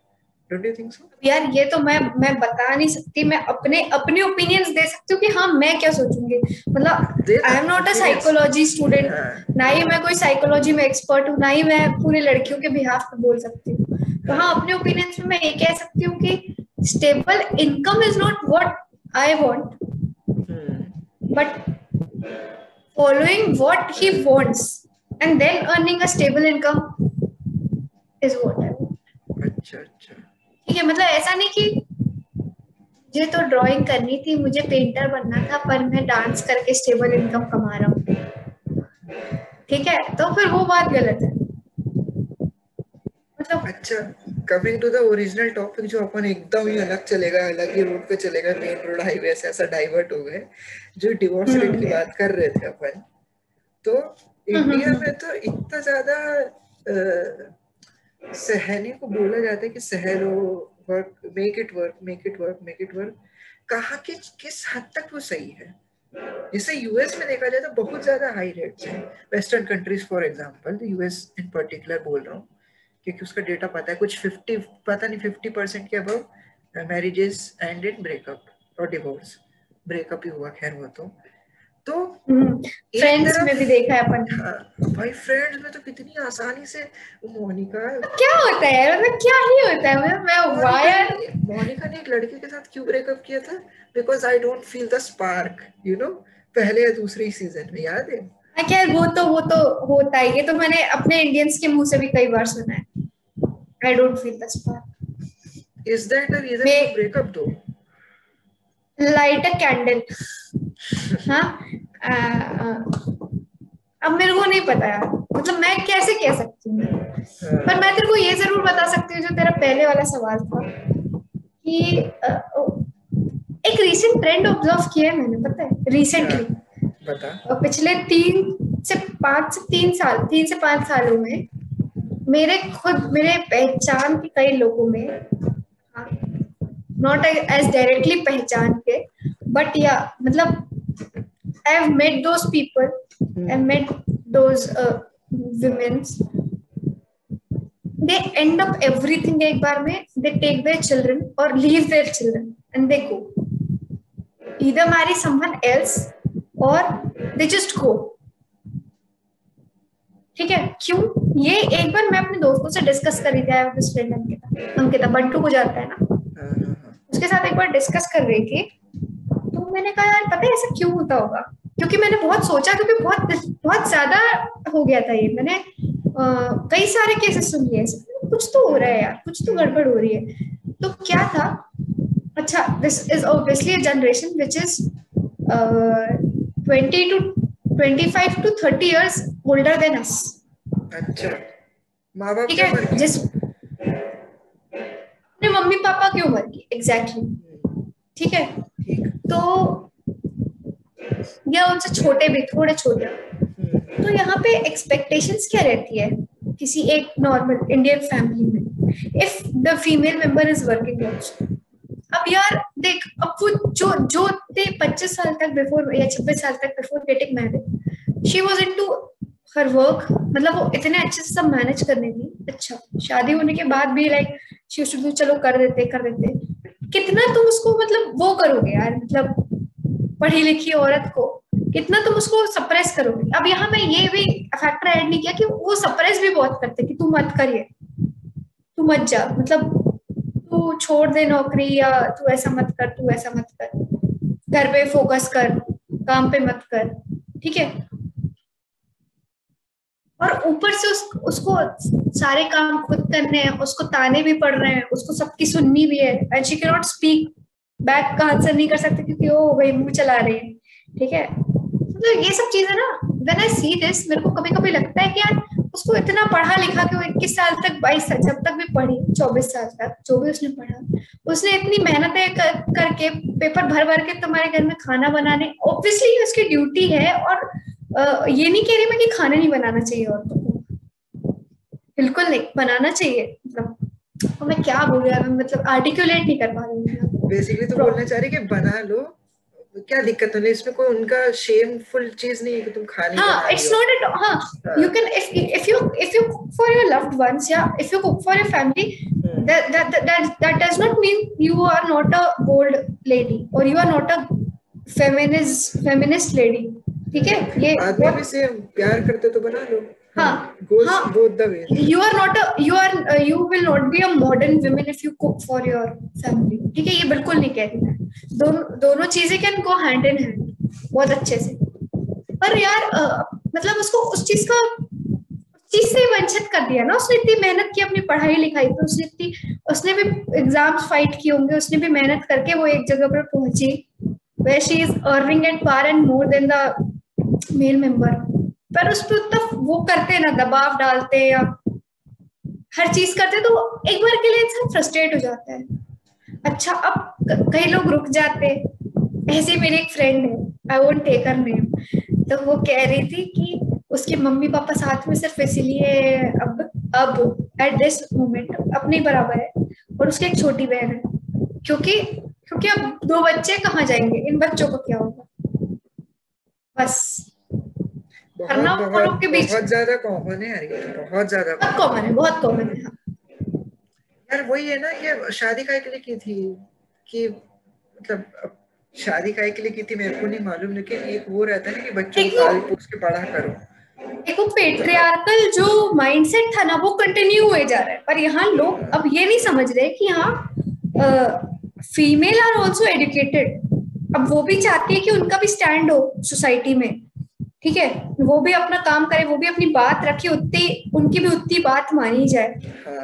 सो यार ये तो मैं मैं बता नहीं सकती मैं अपने अपने ओपिनियंस दे सकती हूँ कि हाँ मैं क्या सोचूँगी। मतलब I am not a psychology student ना ही मैं कोई साइकोलॉजी में एक्सपर्ट हूँ ना ही मैं पूरी लड़कियों के बिहाफ पे बोल सकती हूँ। तो हाँ अपने ओपिनियंस में मैं ये कह सकती हूँ कि stable income is not what I want but following what he wants and then earning a stable income is what अच्छा अच्छा। ठीक है मतलब ऐसा नहीं कि मुझे तो ड्राइंग करनी थी मुझे पेंटर बनना था पर मैं डांस करके स्टेबल इनकम कमा रहा हूँ। ठीक है तो फिर वो बात गलत है। मतलब अच्छा coming to the original topic जो अपन एकदम ही अलग चलेगा अलग ही रूट पे चलेगा मेन रोड हाईवे से ऐसा डाइवर्ट हो गए जो डिवोर्स रेट की बात कर रहे थे अपन तो इंडिया में तो इतना ज़्यादा सहने को बोला जाता है कि सह लो work make it work make it work make it work कहा कि किस हद तक वो सही है? जैसे यूएस में देखा जाए तो बहुत ज़्यादा हाई रेट्स हैं। Western countries for example US in particular बोल रहा हूँ, क्योंकि उसका डेटा पता है, कुछ फिफ्टी पता नहीं फिफ्टी परसेंट के above marriages and in breakup और डिवोर्स ब्रेकअप ही हुआ, खैर वो तो। तो फ्रेंड्स हम्म, में भी देखा है अपन। हाँ, भाई फ्रेंड्स में तो कितनी आसानी से मोनिका क्या होता है मतलब क्या ही होता है? मतलब मैं वायर मोनिका ने एक लड़के के साथ क्यों ब्रेकअप किया था? Because I don't feel the spark you know पहले या दूसरी सीज़न में याद है? क्या वो तो वो तो होता है ये तो मैंने अपने इंडियंस के मुँह से भी कई बार सुना है। I don't feel the spark. Is that the reason May, for breakup though? Light हाँ? अब मेरे को नहीं पता यार। मतलब मैं कैसे कह सकती हूँ? पर मैं तेरे को ये ज़रूर बता सकती हूँ जो तेरा पहले वाला सवाल था कि एक रीसेंट ट्रेंड ऑब्ज़र्व किया है मैंने पता है? रिसेंटली बता। पिछले तीन से पाँच से तीन साल तीन से पाँच सालों में मेरे खुद मेरे पहचान के कई लोगों में नॉट एज डायरेक्टली पहचान के बट या मतलब I have met those people I have met those womens they end up everything एक बार में दे टेक देयर चिल्ड्रन और leave their children and they go either marry someone else और दे जस्ट गो ठीक है? क्यों? ये एक बार मैं अपने दोस्तों से डिस्कस कर रही थी फ्रेंड अंकिता। अंकिता बंटू को जाता है ना? हाँ, हाँ, हाँ। उसके साथ एक बार डिस्कस कर रही थी मैंने कहा यार पता है ऐसा क्यों होता होगा? क्योंकि मैंने बहुत सोचा क्योंकि बहुत बहुत ज़्यादा हो गया था ये। मैंने कई सारे केसेस सुन लिए कुछ तो हो रहा है यार कुछ तो गड़बड़ हो रही है। तो क्या था? अच्छा this is obviously generation which is twenty two 25 to 30 years older than us अच्छा। ठीक है? जिस अपने मम्मी पापा की उम्र की एग्जैक्टली ठीक है? तो या उनसे छोटे भी, थोड़े छोटे। तो यहाँ पे एक्सपेक्टेशंस क्या रहती है किसी एक नॉर्मल इंडियन फैमिली में? If the female member is working अब यार देख, अब वो जो जो थे पच्चीस साल तक बिफोर या छब्बीस साल तक before getting married she was into her work मतलब वो इतने अच्छे से सब मैनेज करने थी अच्छा। शादी होने के बाद भी लाइक शी टू चलो, कर देते कर देते। कितना तुम उसको मतलब वो करोगे यार मतलब पढ़ी लिखी औरत को, कितना तुम उसको सप्रेस करोगे? अब यहाँ मैं ये भी फैक्टर ऐड नहीं किया कि वो सप्रेस भी बहुत करते कि तू मत करिए तू मत जा मतलब तू छोड़ दे नौकरी या तू ऐसा मत कर, तू ऐसा मत कर, घर पे फोकस कर, काम पे मत कर, ठीक है? और ऊपर से उस, उसको सारे काम खुद करने हैं उसको ताने भी पड़ रहे हैं उसको सबकी सुननी भी है। And she can not speak back का आंसर नहीं कर सकती क्योंकि वो हो गई मुँह चला रही है। ठीक है? तो ये सब चीज़ें ना व्हेन आई सी दिस मेरे को कभी कभी लगता है कि यार उसको इतना पढ़ा लिखा कि वो इक्कीस साल तक बाईस साल जब तक भी पढ़ी चौबीस साल तक जो भी उसने पढ़ा। उसने इतनी मेहनत कर, करके पेपर भर भर के तुम्हारे घर में खाना बनाने ऑब्वियसली उसकी ड्यूटी है और ये नहीं कह रही मैं कि खाना नहीं बनाना चाहिए औरतों को बिल्कुल नहीं बनाना चाहिए। मतलब तो मैं क्या बोल रही हूँ मतलब आर्टिकुलेट नहीं कर पा रही हूँ बेसिकली तो बोलना चाह रही कि बना लो क्या दिक्कत है इसमें कोई उनका शेमफुल चीज़ नहीं है कि तुम खाने हाँ इट्स नॉट एट हाँ। You can if if you if you cook for your loved ones या if you cook for your family that that that that does not mean you are not a bold lady or you are not a feminist feminist lady. ठीक है? ये आदमी भी से प्यार करते तो बना लो। हाँ, हाँ, both the ways. You are not a you are uh, you will not be a modern woman if you cook for your family. ठीक है? ये बिल्कुल नहीं कह रही मैं। दोनों दोनों चीज़ें can go hand in hand बहुत अच्छे से। पर यार uh, मतलब उसको उस चीज़ का चीज़ से वंचित कर दिया ना उसने। इतनी मेहनत की अपनी पढ़ाई लिखाई पे उसने इतनी उसने भी एग्ज़ाम्स फाइट किए होंगे उसने भी मेहनत करके वो एक जगह पर पहुँची। Way she is earning at par and more than the male member. पर उस पर उतना वो करते ना, दबाव डालते या हर चीज़ करते तो एक बार के लिए इंसान फ्रस्ट्रेट हो जाता है। अच्छा अब कई लोग रुक जाते ऐसे मेरी एक फ्रेंड है I won't take her name तो वो कह रही थी कि उसके मम्मी पापा साथ में सिर्फ़ इसीलिए अब अब एट दिस मोमेंट अपने बराबर है। और उसकी एक छोटी बहन है। क्योंकि क्योंकि अब दो बच्चे कहाँ जाएँगे? इन बच्चों को क्या होगा? बस। करना बहुत, के बीच बहुत ज़्यादा कॉमन है बहुत ज़्यादा बहुत कॉमन है। बहुत कॉमन है। यार वही है ना ये शादी का लिए की थी कि मतलब शादी के लिए की थी मेरे को नहीं मालूम लेकिन एक वो रहता है ना कि बच्चों को पाल पोस के करो। एक वो पेट्रियार्कल जो माइंडसेट था ना वो कंटिन्यू हुए जा रहा है। पर यहाँ लोग अब ये नहीं समझ रहे कि यहाँ फीमेल आर ऑल्सो एडुकेटेड अब वो भी चाहती है कि उनका भी स्टैंड हो सोसाइटी में। ठीक है? वो भी अपना काम करे, वो भी अपनी बात रखे, उतनी, उनकी भी उतनी बात मानी जाए।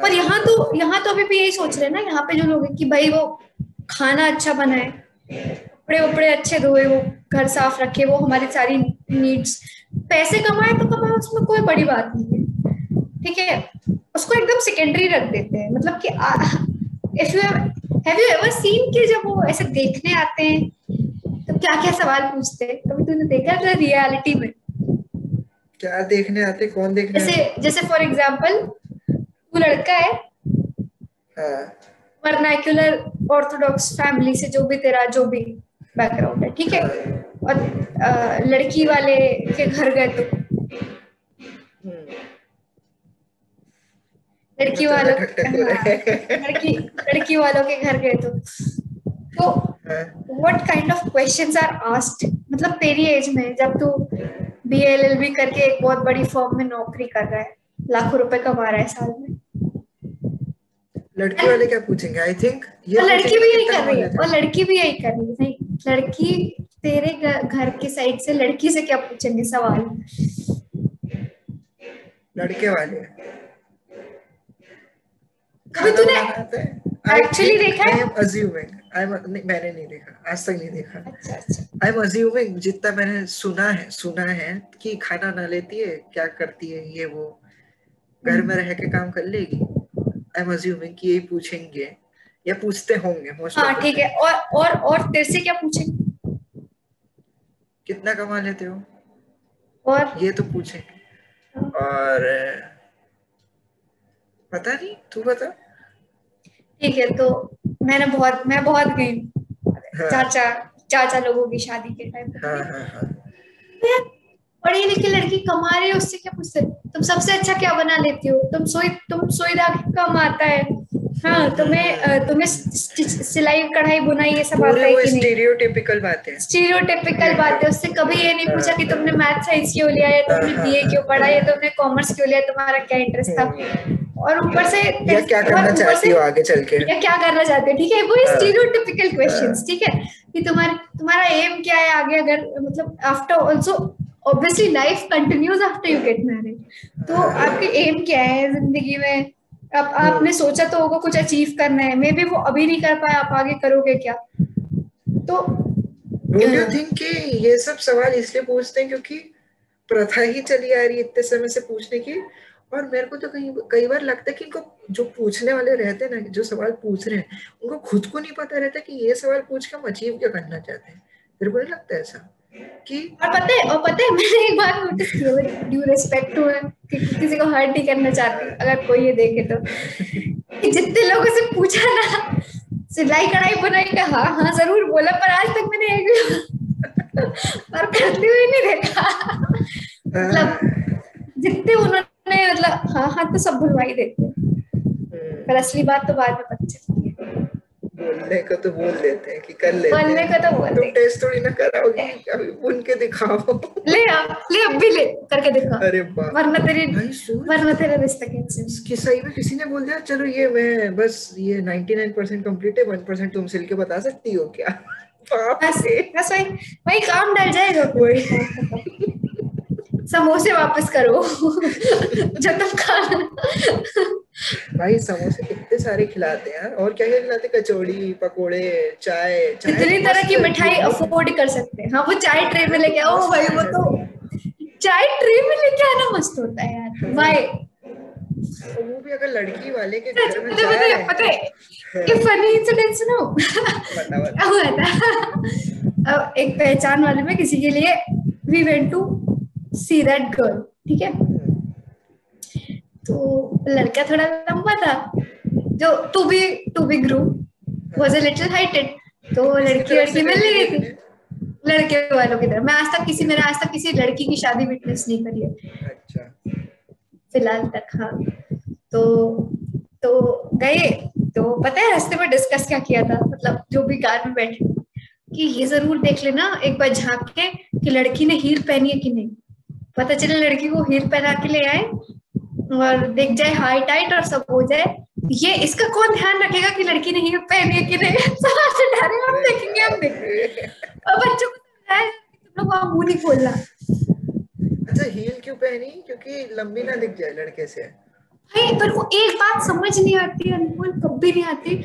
पर यहाँ तो यहाँ तो अभी भी यही सोच रहे हैं ना, यहाँ पे जो लोग कि भाई वो खाना अच्छा बनाए, कपड़े वपड़े अच्छे धोए, वो घर साफ़ रखे, वो हमारी सारी नीड्स पैसे कमाए तो कमाए, उसमें कोई बड़ी बात नहीं है। ठीक है? उसको एकदम सेकेंडरी रख देते हैं। मतलब कि if you have you ever seen कि जब वो ऐसे देखने आते हैं क्या क्या सवाल पूछते हैं? कभी तूने देखा था रियलिटी में? क्या देखने आते कौन देखने जैसे आते? जैसे फॉर एग्जांपल तू लड़का है। वर्नाक्युलर ऑर्थोडॉक्स फैमिली से जो भी तेरा जो भी बैकग्राउंड है ठीक है? और आ, लड़की वाले के घर गए तो? लड़की वालों हाँ, लड़की लड़की वालों के घर गए तो? तो what kind of questions are asked मतलब तेरी एज में जब तू बी एल एल बी करके एक बहुत बड़ी फॉर्म में नौकरी कर रहा है लाखों रुपए कमा रहा है साल में। लड़की वाले क्या पूछेंगे? आई थिंक ये लड़की भी यही कर रही है। और लड़की भी यही कर रही है। लड़की तेरे घर के साइड से लड़की से क्या पूछेंगे? सवाल। लड़के वाले। कभी तूने एक्चुअली देखा है? अज्यूमिंग आई मैंने नहीं देखा। आज तक नहीं देखा। आई एम अज्यूमिंग जितना मैंने सुना है सुना है कि खाना ना लेती है क्या करती है ये वो। घर में रह के काम कर लेगी। आई एम अज्यूमिंग कि यही पूछेंगे या पूछते होंगे हाँ ठीक है। और और और तेरे से क्या पूछेंगे कितना कमा लेते हो? और? ये तो पूछेंगे। और पता नहीं तू बता। ठीक है तो मैंने बहुत मैं बहुत गई हाँ। चाचा चाचा लोगों की शादी के टाइम हाँ, हाँ, हाँ. पढ़ी लिखी लड़की कमा रही है उससे क्या पूछते तुम सबसे अच्छा क्या बना लेती हो? तुम सोई तुम सोई धागे कम आता है। हाँ तुम्हें तुम्हें सिलाई कढ़ाई बुनाई ये सब आता है कि नहीं? स्टीरियोटिपिकल बातें स्टीरियोटिपिकल बातें उससे कभी ये नहीं पूछा कि तुमने मैथ साइंस क्यों लिया या तुमने बीए क्यों पढ़ा या तुमने कॉमर्स क्यों लिया? तुम्हारा क्या इंटरेस्ट था? और ऊपर से या क्या करना चाहती हो आगे चल के? या क्या करना चाहते हो? ठीक है वो स्टीरियोटिपिकल क्वेश्चंस ठीक है? कि तुम्हारा तुम्हारा एम क्या है आगे? अगर मतलब after also obviously life continues after you get married तो आपके एम क्या है ज़िंदगी में? अब आपने सोचा तो होगा कुछ अचीव करना है। मे बी वो अभी नहीं कर पाए आप आगे करोगे क्या? तो यू थिंक कि ये सब सवाल इसलिए पूछते हैं क्योंकि प्रथा ही चली आ रही है इतने समय से पूछने की? और मेरे को तो कहीं कई बार लगता है कि इनको जो पूछने वाले रहते हैं ना जो सवाल पूछ रहे हैं उनको खुद को नहीं पता रहता कि ये सवाल पूछ के हम अचीव क्या करना चाहते हैं। मेरे को नहीं लगता ऐसा कि और पता है और पता है मैंने एक नोटिस किया ड्यू रिस्पेक्ट टू कि किसी को हर्ट नहीं करना चाहती अगर कोई ये देखे तो। कि जितने लोगों से पूछा ना सिलाई कढ़ाई बुनाई का हाँ हाँ ज़रूर बोला पर आज तक मैंने एक और करते हुए नहीं देखा। मतलब जितने उन्होंने मतलब हाँ हाँ तो सब भुलवाई देते हम्म। पर असली बात तो बाद में पता चलती है। बोलने को तो बोल देते हैं कि कर लेते बोलने को तो बोल तुम टेस्ट थोड़ी ना कराओगी अभी बुन के दिखाओ। ले आ, ले अब भी ले करके दिखा। अरे बाप। वरना तेरी वरना तेरा रिश्ता कैंसिल कि सही में किसी ने बोल दिया चलो ये मैं बस ये 99% कंप्लीट है 1% तुम सिल के बता सकती हो क्या? बस बस वही वही काम डल जाएगा। वही। समोसे वापस करो। जो तुम खाना। भाई समोसे कितने सारे खिलाते हैं और क्या क्या खिलाते कचौड़ी पकोड़े चाय कितनी तरह की मिठाई अफोर्ड कर सकते हैं। हाँ वो चाय ट्रे में लेके आओ भाई वो तो चाय ट्रे में लेके आना मस्त होता है यार। भाई। वो भी अगर लड़की वाले के घर में जाए। पता है? ये फनी इंसिडेंट सुनो हुआ था एक पहचान वाले में किसी के लिए we went to see that girl ठीक है? तो लड़का थोड़ा लंबा था जो to be to be groom was a little heighted तो लड़की लड़की मिल नहीं रही थी लड़के वालों की तरह। मैं आज तक किसी मैंने आज तक किसी लड़की की शादी विटनेस नहीं करी है। अच्छा। फ़िलहाल तक हाँ। तो तो गए। तो पता है रास्ते में डिस्कस क्या किया था? मतलब जो भी कार में बैठे। कि ये ज़रूर देख लेना एक बार झाँक के कि लड़की ने हील पहनी है कि नहीं। पता चले लड़की को हील पहना के ले आए और देख जाए हाई टाइट और सब हो जाए। ये इसका कौन ध्यान रखेगा कि लड़की ने हील पहनी है कि नहीं? से डरे हम देखेंगे हम देखेंगे। और बच्चों को तो तुम लोग वहाँ मुँह नहीं खोलना। अच्छा हील क्यों पहनी? क्योंकि लंबी ना दिख जाए लड़के से। भाई पर वो एक बात समझ नहीं आती अनमोल कभी नहीं आती।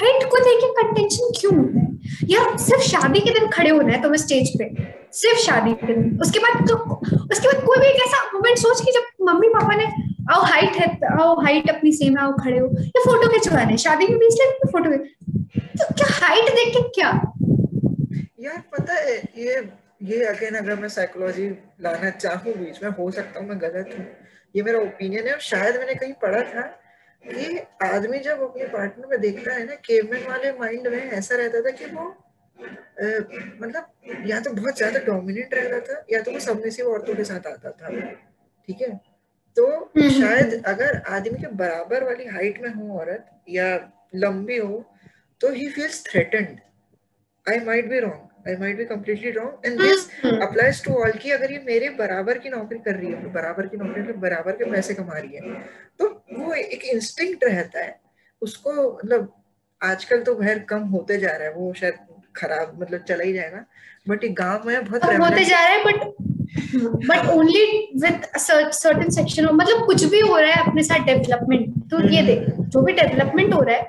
हाइट को लेके कंटेंशन क्यों? होता है यार सिर्फ़ शादी के दिन खड़े होना है तुम्हें स्टेज पे। सिर्फ़ शादी के दिन। उसके बाद तो उसके बाद कोई भी एक ऐसा मोमेंट सोच कि जब मम्मी पापा ने, आओ हाइट है, आओ हाइट अपनी सेम आओ खड़े हो, या फ़ोटो खिंचवाने, शादी में बीच लेते फ़ोटो तो क्या हाइट देख के क्या? यार पता है, ये ये अगेन अगर मैं साइकोलॉजी लाना चाहूँ, बीच में हो सकता हूँ, मैं गलत हूँ। ये मेरा ओपिनियन है, और शायद मैंने कहीं पढ़ा था। कि आदमी जब अपने पार्टनर में देखता है ना केवमेन वाले माइंड में ऐसा रहता था कि वो आ, मतलब या तो बहुत ज़्यादा डोमिनेट रह रहा था या तो वो सबने सबमिसिव औरतों के साथ आता था ठीक है? तो हम्म, हम्म, शायद हम्म। अगर आदमी के बराबर वाली हाइट में हो औरत या लंबी हो तो he feels threatened I might be wrong I might be completely wrong and this applies to all की अगर ये मेरे बराबर की नौकरी कर रही है बराबर की नौकरी मतलब बराबर के पैसे कमा रही है तो वो एक इंस्टिंक्ट रहता है। उसको मतलब आजकल तो खैर कम होते जा रहा है वो शायद खराब मतलब चला ही जाएगा। बट ये गाँव में बहुत होते जा रहा है but but only with certain section मतलब कुछ भी हो रहा है अपने साथ डेवलपमेंट तो ये देख जो भी डेवलपमेंट हो रहा है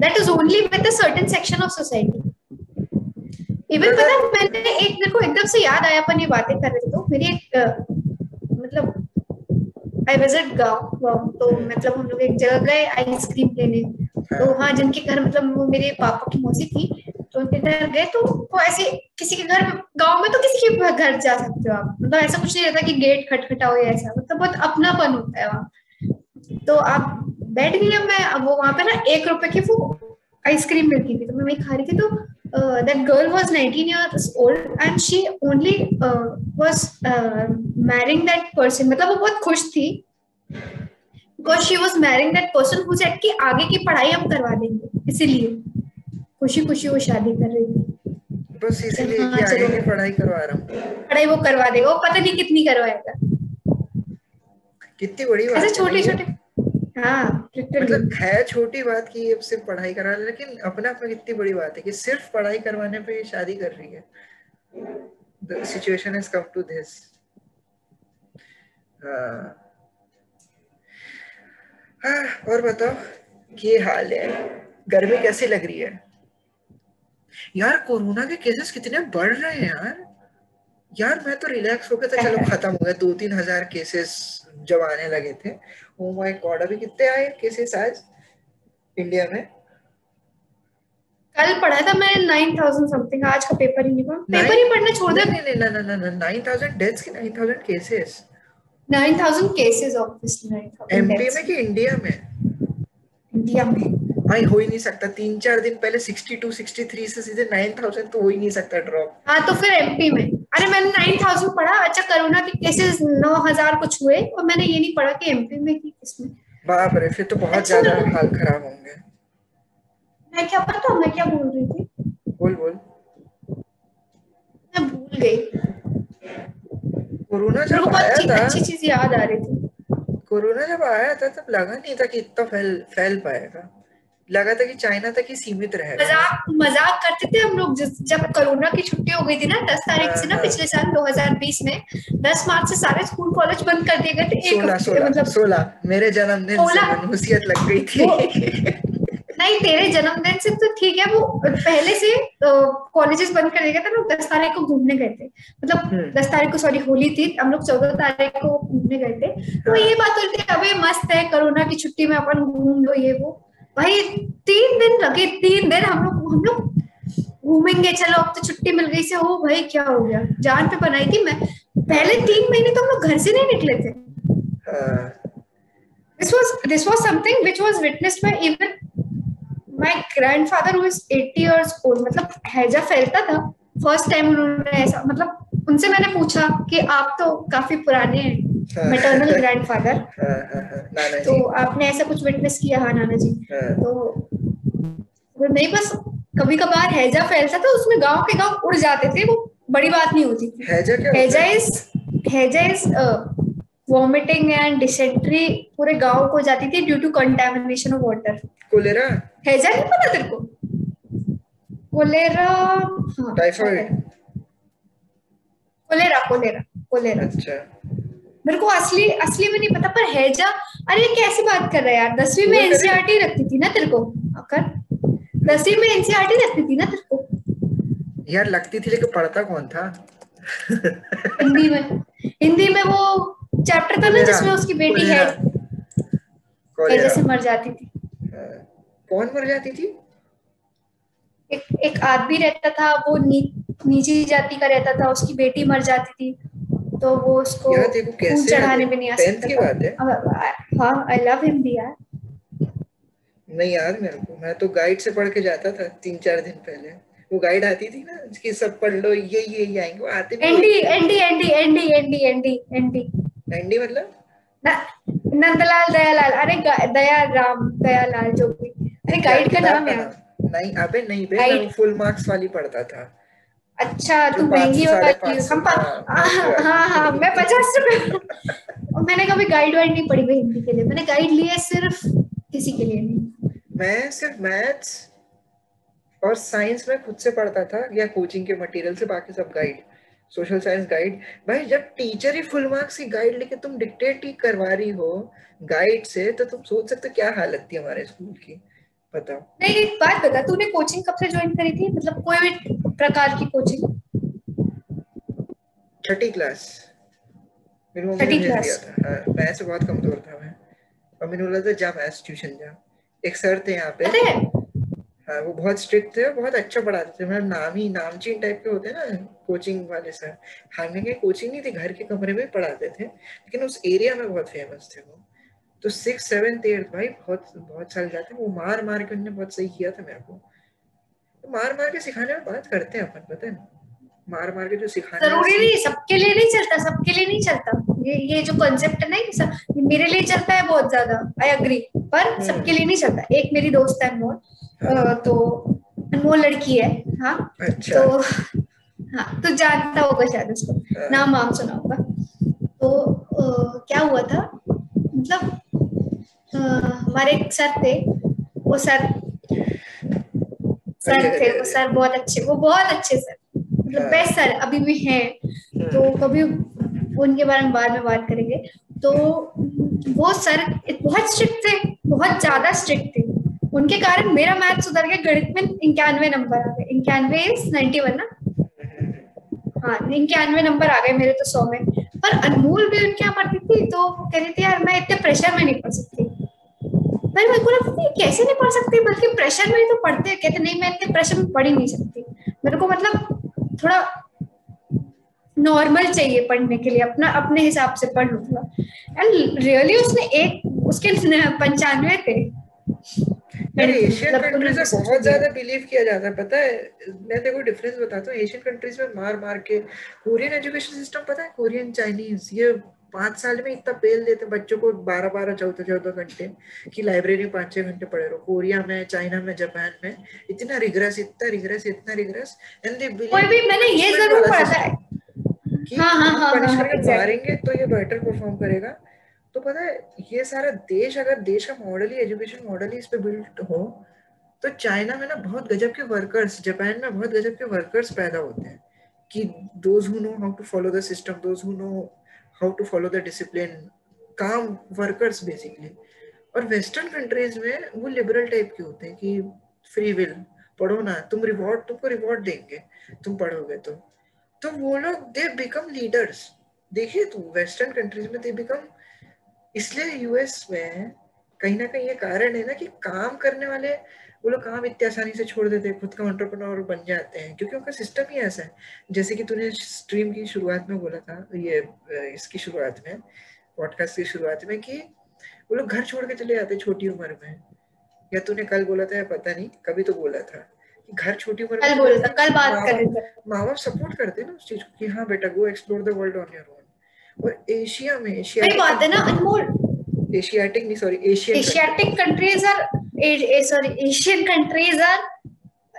that is only with a certain section of society even पता है मैंने एक मेरे को एकदम से याद आया अपन ये बातें कर रहे थे तो मेरी एक मतलब आई विज़िट गाँव तो मतलब हम लोग एक जगह गए आइसक्रीम लेने। तो हाँ जिनके घर मतलब वो मेरे पापा की मौसी थी तो उनके घर गए तो वो ऐसे किसी के घर गाँव में तो किसी के घर जा सकते हो आप। मतलब ऐसा कुछ नहीं रहता कि गेट खटखटा हो या ऐसा मतलब बहुत अपनापन होता है वहाँ। तो आप बैठ गई मैं वो वहाँ पे ना एक रुपए की वो आइसक्रीम मिलती थी तो मैं वही खा रही थी तो uh, that girl was 19 years old and she only uh, was uh, marrying that person. मतलब वो बहुत खुश थी। Because she was marrying that person who said कि आगे की पढ़ाई हम करवा देंगे। इसीलिए खुशी खुशी वो शादी कर रही थी। बस इसीलिए हाँ, कि आगे की पढ़ाई करवा रहा हूँ। पढ़ाई वो करवा देगा। वो पता नहीं कितनी करवाएगा। कितनी बड़ी बात ऐसे छोटे छोटे हाँ मतलब है छोटी बात की सिर्फ़ पढ़ाई करा लेकिन अपने आप में कितनी बड़ी बात है कि सिर्फ़ पढ़ाई करवाने पे शादी कर रही है। Situation has come to this और बताओ क्या हाल है। गर्मी कैसी लग रही है? यार, कोरोना के केसेस कितने बढ़ रहे हैं यार। यार मैं तो रिलैक्स हो गया था चलो खत्म हो गया। दो तीन हज़ार केसेस जब आने लगे थे। ओ माय गॉड अभी कितने आए केसेस आज इंडिया में? कल पढ़ा था मैं 9000 समथिंग आज का पेपर ही पेपर ही पढ़ना छोड़ दे। नहीं नहीं ना ना ना 9000 डेथ्स के 9000 केसेस 9000 केसेस ऑब्वियसली 9000 एमपी में कि इंडिया में? इंडिया में। भाई हो ही नहीं सकता। तीन चार दिन पहले 62 63 से सीधे 9000 तो हो ही नहीं सकता ड्रॉप हाँ तो फिर एमपी में। अरे मैंने 9000 पढ़ा। अच्छा कोरोना के केसेस 9000 कुछ हुए और मैंने ये नहीं पढ़ा कि एमपी में की किसमें। बाप रे फिर तो बहुत अच्छा, ज़्यादा हाल खराब होंगे। मैं क्या पता मैं क्या बोल रही थी? बोल बोल। मैं भूल गई। कोरोना जब आया था अच्छी चीज़ याद आ रही थी। कोरोना जब आया था तब लगा नहीं था कि इतना फैल फैल पाएगा। लगा था कि चाइना तक ही सीमित रहे मज़ाक मज़ाक करते थे हम लोग जब कोरोना की छुट्टी हो गई थी ना दस तारीख से ना हाँ, पिछले साल 2020 में दस मार्च से सारे स्कूल कॉलेज बंद कर दिए गए थे। सोलह सोलह मतलब सोलह। मेरे जन्मदिन से? मनहूसियत लग गई थी। नहीं तेरे जन्मदिन से तो ठीक है वो पहले से कॉलेजेस बंद कर दिए गए थे लोग दस तारीख को घूमने गए थे। मतलब हम्म। दस तारीख को सॉरी होली थी हम लोग चौदह तारीख को घूमने गए थे। तो हाँ। ये बात हो। रही थी अबे मस्त है कोरोना की छुट्टी में अपन घूम लो ये वो। भाई तीन दिन लगे तीन दिन हम लोग हम लोग घूमेंगे चलो अब तो छुट्टी मिल गई से ओ भाई क्या हो गया? जान पे बनाई थी मैं पहले तीन महीने तो हम लोग घर से नहीं निकले थे। हाँ, this was this was something which was witnessed by even my grandfather who is 80 years old मतलब हैजा फैलता था। फ़र्स्ट टाइम उन्होंने ऐसा मतलब उनसे मैंने पूछा कि आप तो काफ़ी पुराने हैं। मैटरनल ग्रैंडफादर हाँ, हाँ, हाँ, नाना तो आपने ऐसा कुछ विटनेस किया? हाँ नाना जी। तो नहीं बस कभी कभार हैजा फैलता था उसमें गाँव के गाँव उड़ जाते थे वो बड़ी बात नहीं होती थी। हैजा क्या हैजा? इज़ हैजा इज़ वॉमिटिंग एंड डिसेंट्री पूरे गाँव को जाती थी due to contamination of water cholera? हैजा नहीं पता तेरे को? कोलेरा हाँ, टाइफाइड कोलेरा कोलेरा कोलेरा। अच्छा। मेरे को असली असली में नहीं पता पर हैजा अरे कैसी बात कर रहा है यार? दसवीं में एनसीईआरटी रखती थी ना तेरे को आकर? दसवीं में एनसीईआरटी रखती थी ना तेरे को? यार लगती थी लेकिन पढ़ता कौन था? हिंदी में। हिंदी में वो चैप्टर था ना जिसमें उसकी बेटी है। हैजा से मर जाती थी। हाँ, कौन मर जाती थी? एक एक आदमी रहता था वो नी, नीची जाति का रहता था उसकी बेटी मर जाती थी तो वो उसको यार कैसे चढ़ाने में नहीं आ सकता की बात है। हाँ आई लव हिम भी यार। नहीं याद मेरे को मैं तो गाइड से पढ़ के जाता था तीन चार दिन पहले। वो गाइड आती थी ना कि सब पढ़ लो ये ये ये आएँगे वो आते भी एनडी एनडी एनडी एनडी एनडी एनडी एनडी एंडी मतलब? नंदलाल दयालाल अरे दया राम दयालाल जो भी। अरे गाइड का नाम है नहीं अबे नहीं बे फुल मार्क्स वाली पढ़ता था। अच्छा तू महँगी हो हम हाँ, हाँ महँगी हाँ हाँ मैं पचास रुपए। मैंने कभी गाइड वाइड नहीं पढ़ी हुई हिंदी के लिए। मैंने गाइड लिए सिर्फ़ किसी के लिए नहीं। मैं सिर्फ़ मैथ्स और साइंस में खुद से पढ़ता था या कोचिंग के मटेरियल से बाकी सब गाइड सोशल साइंस गाइड भाई जब टीचर ही फुल मार्क्स की गाइड लेके तुम डिक्टेट ही करवा रही हो गाइड से तो तुम सोच सकते हो क्या हालत थी हमारे स्कूल की। बताओ। नहीं एक बात बता तूने कोचिंग कब से ज्वाइन करी थी? मतलब कोई भी प्रकार की कोचिंग। छठी क्लास छठी क्लास। मैथ्स से बहुत कमज़ोर था मैं। मम्मी ने बोला था जा मैथ्स ट्यूशन जा। एक सर थे यहाँ पे। हाँ वो बहुत स्ट्रिक्ट थे बहुत अच्छा पढ़ाते थे। मतलब नाम ही नामचीन टाइप के होते हैं ना कोचिंग वाले सर हालाँकि कोचिंग नहीं थी घर के कमरे में पढ़ाते थे। लेकिन उस एरिया में बहुत फ़ेमस थे वो। तो सिक्स सेवन एट्थ भाई बहुत बहुत साल जाते वो मार मार के उन्होंने बहुत सही किया था मेरे को। तो मार मार के सिखाने में बात करते हैं अपन पता है ना? मार मार के जो सिखाने ज़रूरी नहीं सबके लिए नहीं चलता सबके लिए नहीं चलता। ये ये जो कॉन्सेप्ट है ना सब मेरे लिए चलता है बहुत ज़्यादा आई अग्री पर हम्म। सबके लिए नहीं चलता। एक मेरी दोस्त है अनमोल अ, तो अनमोल लड़की है हाँ अच्छा। तो हाँ तो जानता होगा शायद उसको। हाँ। नाम वाम सुना होगा। तो अ, क्या हुआ था? मतलब हमारे एक सर थे वो सर सर थे वो सर बहुत अच्छे वो बहुत अच्छे सर। मतलब हाँ। बेस्ट सर अभी भी हैं। तो कभी उनके बारे में बाद में बात करेंगे। तो वो सर बहुत स्ट्रिक्ट थे बहुत ज़्यादा स्ट्रिक्ट थे। उनके कारण मेरा मैथ सुधर गया गणित में इक्यानवे नंबर आ गए। इक्यानवे नाइन्टी वन ना? हाँ इक्यानवे नंबर आ गए मेरे तो सौ में। पर अनमोल भी उनके यहाँ पढ़ती थी तो कह रही थी यार मैं इतने प्रेशर में नहीं पढ़ सकती। पर मेरे को लगता था, कैसे नहीं पढ़ सकती बल्कि प्रेशर में ही तो पढ़ते हैं। कहते नहीं मैं इतने प्रेशर में पढ़ ही नहीं सकती। मेरे को मतलब थोड़ा नॉर्मल चाहिए पढ़ने के लिए अपना अपने हिसाब से पढ़ लूँ थोड़ा। एंड रियली उसने एक उसके पंचानवे थे। अरे एशियन मतलब कंट्रीज़ में बहुत ज़्यादा बिलीव किया जाता है पता है? मैं देखो डिफरेंस बताता हूँ। एशियन कंट्रीज़ में मार मार के कोरियन एजुकेशन सिस्टम पता है? कोरियन चाइनीज़ ये पाँच साल में इतना पेल देते बच्चों को बारह बारह चौदह चौदह घंटे कि लाइब्रेरी में पाँच छह घंटे पढ़े रहो। कोरिया में चाइना में जापान में इतना रिग्रेस इतना रिग्रेस इतना रिग्रेस एंड दे मैंने ये ज़रूर पढ़ा था कि हाँ, हाँ, हाँ, हाँ. मारेंगे तो ये बेटर परफॉर्म करेगा। तो पता है ये सारा देश अगर देश का मॉडल ही एजुकेशन मॉडल ही इस पे बिल्ड हो तो चाइना में ना बहुत गजब के वर्कर्स जापान में बहुत गजब के वर्कर्स पैदा होते हैं कि those who know how to follow the system those who know how to follow the discipline काम वर्कर्स बेसिकली और वेस्टर्न कंट्रीज़ में वो लिबरल टाइप के होते हैं कि फ्री विल पढ़ो ना, तुम रिवॉर्ड तुमको रिवॉर्ड देंगे, तुम पढ़ोगे तो। तो वो लोग दे बिकम लीडर्स देखिए तू वेस्टर्न कंट्रीज़ में दे बिकम इसलिए यूएस में कहीं ना कहीं ये कारण है ना कि काम करने वाले वो लोग काम इतनी आसानी से छोड़ देते हैं खुद का ऑन्टरप्रनोर बन जाते हैं क्योंकि उनका सिस्टम ही ऐसा है। जैसे कि तूने स्ट्रीम की शुरुआत में बोला था ये इसकी शुरुआत में पॉडकास्ट की शुरुआत में कि वो लोग घर छोड़ के चले जाते छोटी उम्र में। या तूने कल बोला था या पता नहीं कभी तो बोला था कि घर छोटी उम्र कल बोला था कल बात कर माँ बाप सपोर्ट करते ना उस चीज़ को कि हाँ बेटा go explore the world on your own और एशिया में एशिया बात है ना अनमोल। एशियाटिक नहीं sorry Asian Asiatic countries are sorry asian countries are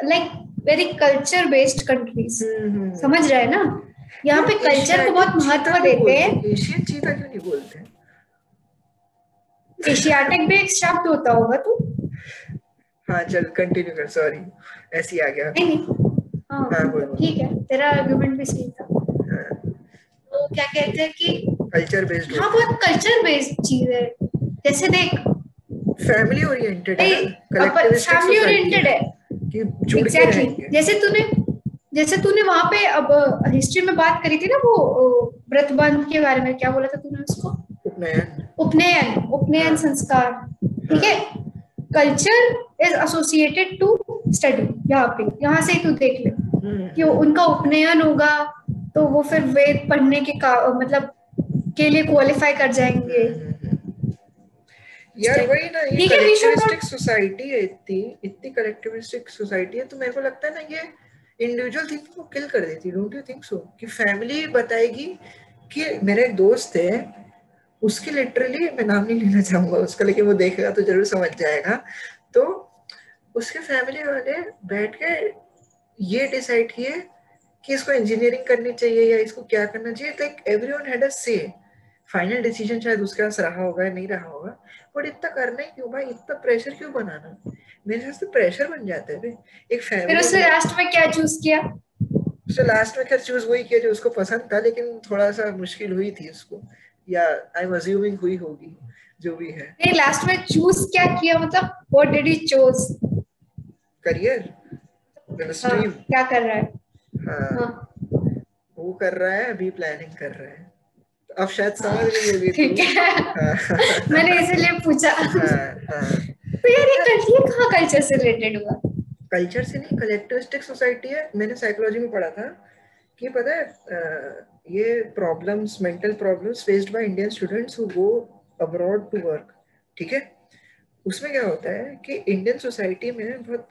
like very culture based countries समझ रहे हैं ना? यहाँ पे कल्चर को बहुत महत्व देते हैं? एशियन चीता क्यों नहीं बोलते? एशियाटिक भी एक शब्द होता होगा तू। हाँ चल कंटिन्यू कर सॉरी ऐसी आ गया। नहीं हाँ, हाँ ठीक है तेरा आर्गुमेंट भी सही था। हाँ। तो क्या कहते हैं कि कल्चर बेस्ड हाँ बहुत कल्चर बेस्ड चीज़ है। जैसे देख फैमिली ओरिएंटेड है. फैमिली ओरिएंटेड है रहेंगे। जैसे तूने जैसे तूने वहाँ पे अब हिस्ट्री में बात करी थी ना वो व्रत बंध के बारे में क्या बोला था तूने उसको? उपनयन। उपनयन उपनयन। संस्कार। ठीक है? Culture is associated to study यहाँ पे यहाँ से ही तू देख ले। हम्म। कि उनका उपनयन होगा तो वो फिर वेद पढ़ने के का मतलब के लिए क्वालिफाई कर जाएँगे। हम्म, यार वही ना ये कलेक्टिविस्टिक सोसाइटी है इतनी इतनी कलेक्टिविस्टिक सोसाइटी है तो मेरे को लगता है ना ये इंडिविजुअल को किल कर देती डोंट यू थिंक सो कि फैमिली बताएगी कि मेरा एक दोस्त है उसकी लिटरली मैं नाम नहीं लेना चाहूँगा उसका लेकिन वो देखेगा तो ज़रूर समझ जाएगा। तो उसके फैमिली वाले बैठ के ये डिसाइड किए कि इसको इंजीनियरिंग करनी चाहिए या इसको क्या करना चाहिए like everyone had a say final decision शायद उसके पास रहा होगा या नहीं रहा होगा। बट इतना करना ही क्यों भाई इतना प्रेशर क्यों बनाना? मेरे हिसाब से प्रेशर बन जाता है एक फैमिली फिर उसने लास्ट में क्या चूज़ किया? उसने लास्ट में खैर चूज़ वही किया जो उसको पसंद था लेकिन थोड़ा सा मुश्किल हुई थी उसको. या आई एम अज्यूमिंग हुई होगी जो भी है. नहीं लास्ट में चूज़ क्या किया मतलब? What did he choose career stream क्या कर रहा है? हाँ, हाँ. वो कर रहा है अभी प्लानिंग कर रहा है. अब शायद समझ रही ठीक है। हाँ। मैंने इसीलिए पूछा। हाँ, हाँ। तो यार ये कल्चर कहाँ कल्चर से रिलेटेड हुआ? कल्चर से नहीं कलेक्टिविस्टिक सोसाइटी है। मैंने साइकोलॉजी में पढ़ा था कि पता है ये problems mental problems faced by Indian students who go abroad to work ठीक है? उसमें क्या होता है कि इंडियन सोसाइटी में बहुत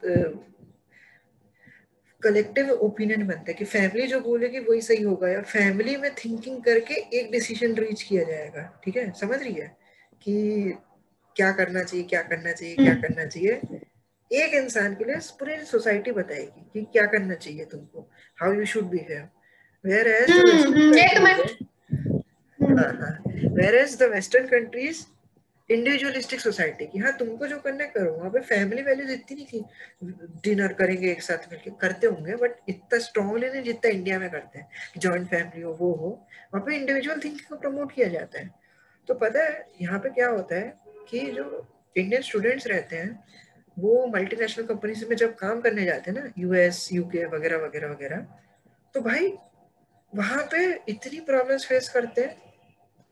कलेक्टिव ओपिनियन बनता है कि फैमिली जो बोलेगी वही सही होगा या फैमिली में थिंकिंग करके एक डिसीज़न रीच किया जाएगा ठीक है? समझ रही है? कि क्या करना चाहिए क्या करना चाहिए क्या हम्म। करना चाहिए? एक इंसान के लिए पूरी सोसाइटी बताएगी कि क्या करना चाहिए तुमको how you should behave whereas whereas the western countries individualistic society की हाँ तुमको जो करना करो। वहाँ पे फैमिली वैल्यूज़ इतनी नहीं थी। डिनर करेंगे एक साथ मिलके, करते होंगे बट इतना स्ट्रॉन्गली नहीं जितना इंडिया में करते हैं जॉइंट फैमिली हो, वो हो, वहाँ पे इंडिविजुअल थिंकिंग को प्रमोट किया जाता है। तो पता है, यहाँ पे क्या होता है कि जो इंडियन स्टूडेंट्स रहते हैं, वो मल्टीनेशनल कंपनी में जब काम करने जाते हैं ना यूएस यूके वगैरह वगैरह वगैरह तो भाई, वहाँ पे इतनी प्रॉब्लम्स फेस करते हैं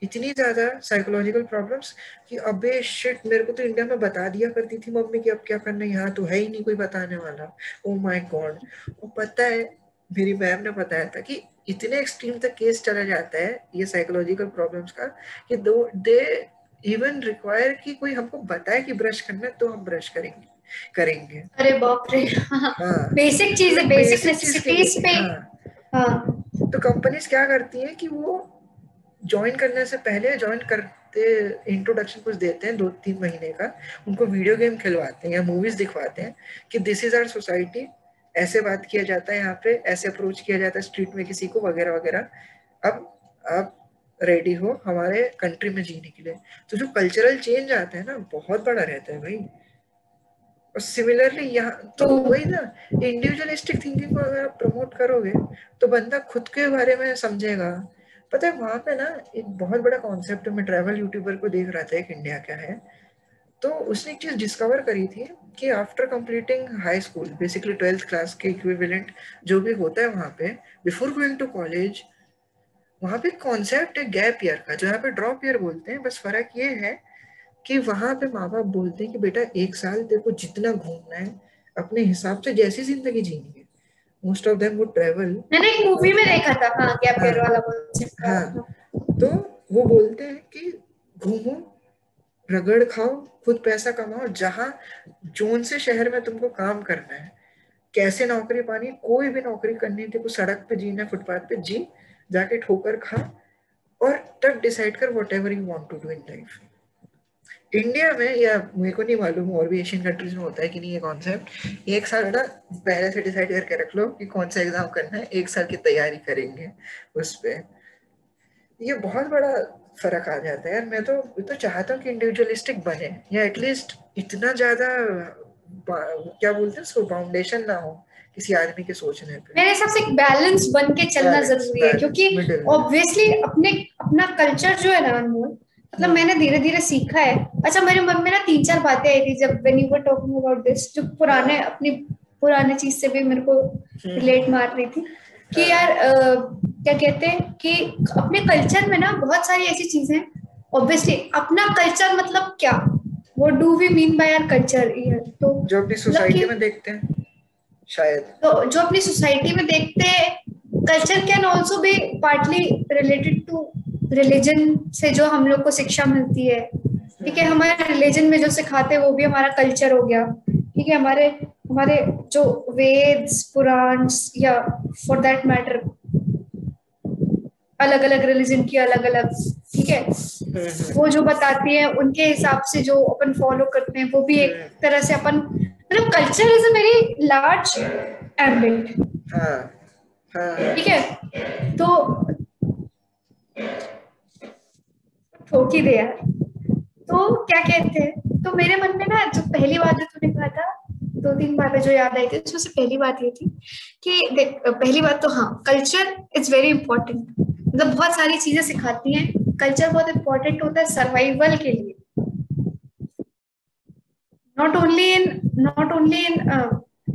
इतनी ज़्यादा साइकोलॉजिकल प्रॉब्लम्स कि अबे शिट मेरे को तो इंडिया में बता दिया करती थी मम्मी कि अब क्या करना है यहाँ तो है ही नहीं कोई बताने वाला। ओ माय गॉड वो पता है मेरी मैम ने बताया था कि इतने एक्सट्रीम तक केस चला जाता है ये साइकोलॉजिकल प्रॉब्लम्स का कि दो दे इवन रिक्वायर कि कोई हमको बताए कि ब्रश करना है तो हम ब्रश करेंगे करेंगे। अरे बाप रे। हाँ। बेसिक चीज़ बेसिक नेसेसिटीज पे। हाँ, हाँ। तो कंपनीज़ क्या करती हैं कि वो ज्वाइन करने से पहले ज्वाइन करते इंट्रोडक्शन कुछ देते हैं दो तीन महीने का। उनको वीडियो गेम खिलवाते हैं या मूवीज़ दिखवाते हैं कि दिस इज़ आर सोसाइटी ऐसे बात किया जाता है यहाँ पे, ऐसे अप्रोच किया जाता है स्ट्रीट में किसी को, वगैरह वगैरह। अब, आप रेडी हो हमारे कंट्री में जीने के लिए। तो जो कल्चरल चेंज आता है ना, बहुत बड़ा रहता है भाई। और सिमिलरली यहाँ तो वही ना इंडिविजुअलिस्टिक थिंकिंग को अगर आप प्रमोट करोगे तो बंदा खुद के बारे में समझेगा। पता है, वहाँ पे ना एक बहुत बड़ा कॉन्सेप्ट मैं ट्रैवल यूट्यूबर को देख रहा था, एक इंडिया का है। तो उसने एक चीज़ डिस्कवर करी थी कि after completing high school basically twelfth class के इक्विवेलेंट जो भी होता है वहाँ पे बिफोर गोइंग टू कॉलेज वहाँ पे कॉन्सेप्ट है गैप ईयर का, जो यहाँ पे ड्रॉप ईयर बोलते हैं, बस फ़र्क ये है कि वहाँ पे माँ बाप बोलते हैं कि, बेटा, एक साल तेरे को जितना घूमना है, अपने हिसाब से जैसी ज़िंदगी जीनी है। Most of them would travel मैंने एक मूवी में देखा था। हाँ गैप ईयर वाला बोल हाँ। तो वो बोलते हैं कि घूमो रगड़ खाओ खुद पैसा कमाओ जहाँ जोन से शहर में तुमको काम करना है। कैसे नौकरी पानी कोई भी नौकरी करनी थी कुछ सड़क पे जीना फुटपाथ पे जी जाके ठोकर खा और तब डिसाइड कर whatever you want to do in life India में या मेरे को नहीं मालूम और भी एशियन कंट्रीज़ में होता है कि नहीं ये कॉन्सेप्ट एक साल ना पहले से डिसाइड करके रख लो कि कौन सा एग्ज़ाम करना है एक साल की तैयारी करेंगे उस पर ये बहुत बड़ा फ़र्क आ जाता है यार। मैं तो मैं तो चाहता हूँ कि इंडिविजुअलिस्टिक बने या एटलीस्ट इतना ज़्यादा क्या बोलते हैं उसको फाउंडेशन ना हो किसी आदमी के सोचने पे। मेरे हिसाब से एक बैलेंस बन के चलना ज़रूरी है क्योंकि ऑब्वियसली अपने अपना कल्चर जो है ना अनमोल मतलब मैंने धीरे धीरे सीखा है। अच्छा मेरे मन में ना तीन चार बातें आई थी जब when you were talking about this जो पुराने अपनी पुराने चीज़ से भी मेरे को रिलेट हम्म। मार रही थी कि यार आ, क्या कहते हैं कि अपने कल्चर में ना बहुत सारी ऐसी चीज़ें हैं। ऑब्वियसली अपना कल्चर मतलब क्या? वो do we mean by our culture तो जो अपनी सोसाइटी मतलब में देखते हैं शायद। तो जो अपनी सोसाइटी में देखते हैं culture can also be partly related to religion से जो हम लोग को शिक्षा मिलती है ठीक है? हमारे रिलीजन में जो सिखाते हैं वो भी हमारा कल्चर हो गया। ठीक है? हमारे हमारे जो वेद्स पुराण या फॉर दैट मैटर अलग अलग रिलीजन की अलग अलग ठीक है? वो जो बताती है उनके हिसाब से जो अपन फॉलो करते हैं वो भी एक तरह से अपन मतलब culture is very large ambit ठीक है? तो ठोक ही दे यार। तो क्या कहते हैं? तो मेरे मन में ना जो पहली बात जो तूने कहा था दो तीन बातें जो याद आई थी उसमें से पहली बात ये थी कि देख पहली बात तो हाँ कल्चर इज़ वेरी इंपॉर्टेंट मतलब बहुत सारी चीज़ें सिखाती हैं। कल्चर बहुत इंपॉर्टेंट होता है सर्वाइवल के लिए। Not only in not only in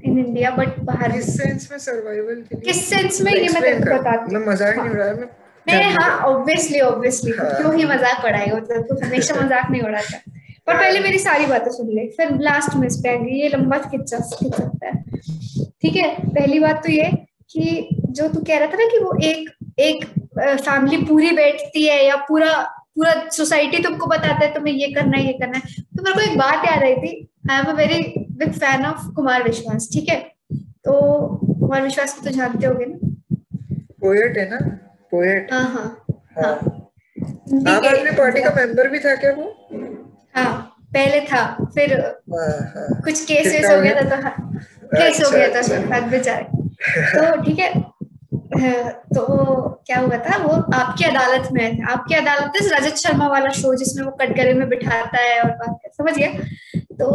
in India but बाहर। किस सेंस में सर्वाइवल के लिए? किस सेंस में ये मैं बताती हूँ? मज़ाक नहीं हो। है मैं। नहीं हाँ ऑब्वियसली ऑब्वियसली हाँ. क्यों ही मज़ाक उड़ाएगा मतलब तो हमेशा मज़ाक नहीं उड़ाता। पर पहले मेरी सारी बातें सुन ले। फिर लास्ट में इस पे ये लंबा खिंचा खिंच सकता है। ठीक है? पहली बात तो ये कि जो तू कह रहा था ना कि वो एक एक फैमिली पूरी बैठती है या पूरा पूरा सोसाइटी तुमको बताता है तुम्हें ये करना है ये करना है। तो मेरे को एक बात याद आई थी। I am a very big fan of Kumar Vishwas ठीक है? तो कुमार विश्वास को तो जानते होगे ना? पोएट है ना? पोएट हाँ हाँ। हाँ। आम आदमी पार्टी का मेंबर भी था क्या वो? हाँ पहले था फिर हाँ, हाँ। कुछ केस वेस हो गया था तो हाँ केस हो गया था अच्छा, अच्छा। बेचारे तो ठीक है हाँ, तो क्या हुआ था वो आपकी अदालत में आपकी अदालत है रजत शर्मा वाला शो जिसमें वो कटघरे में बिठाता है और बात कर समझ गया? तो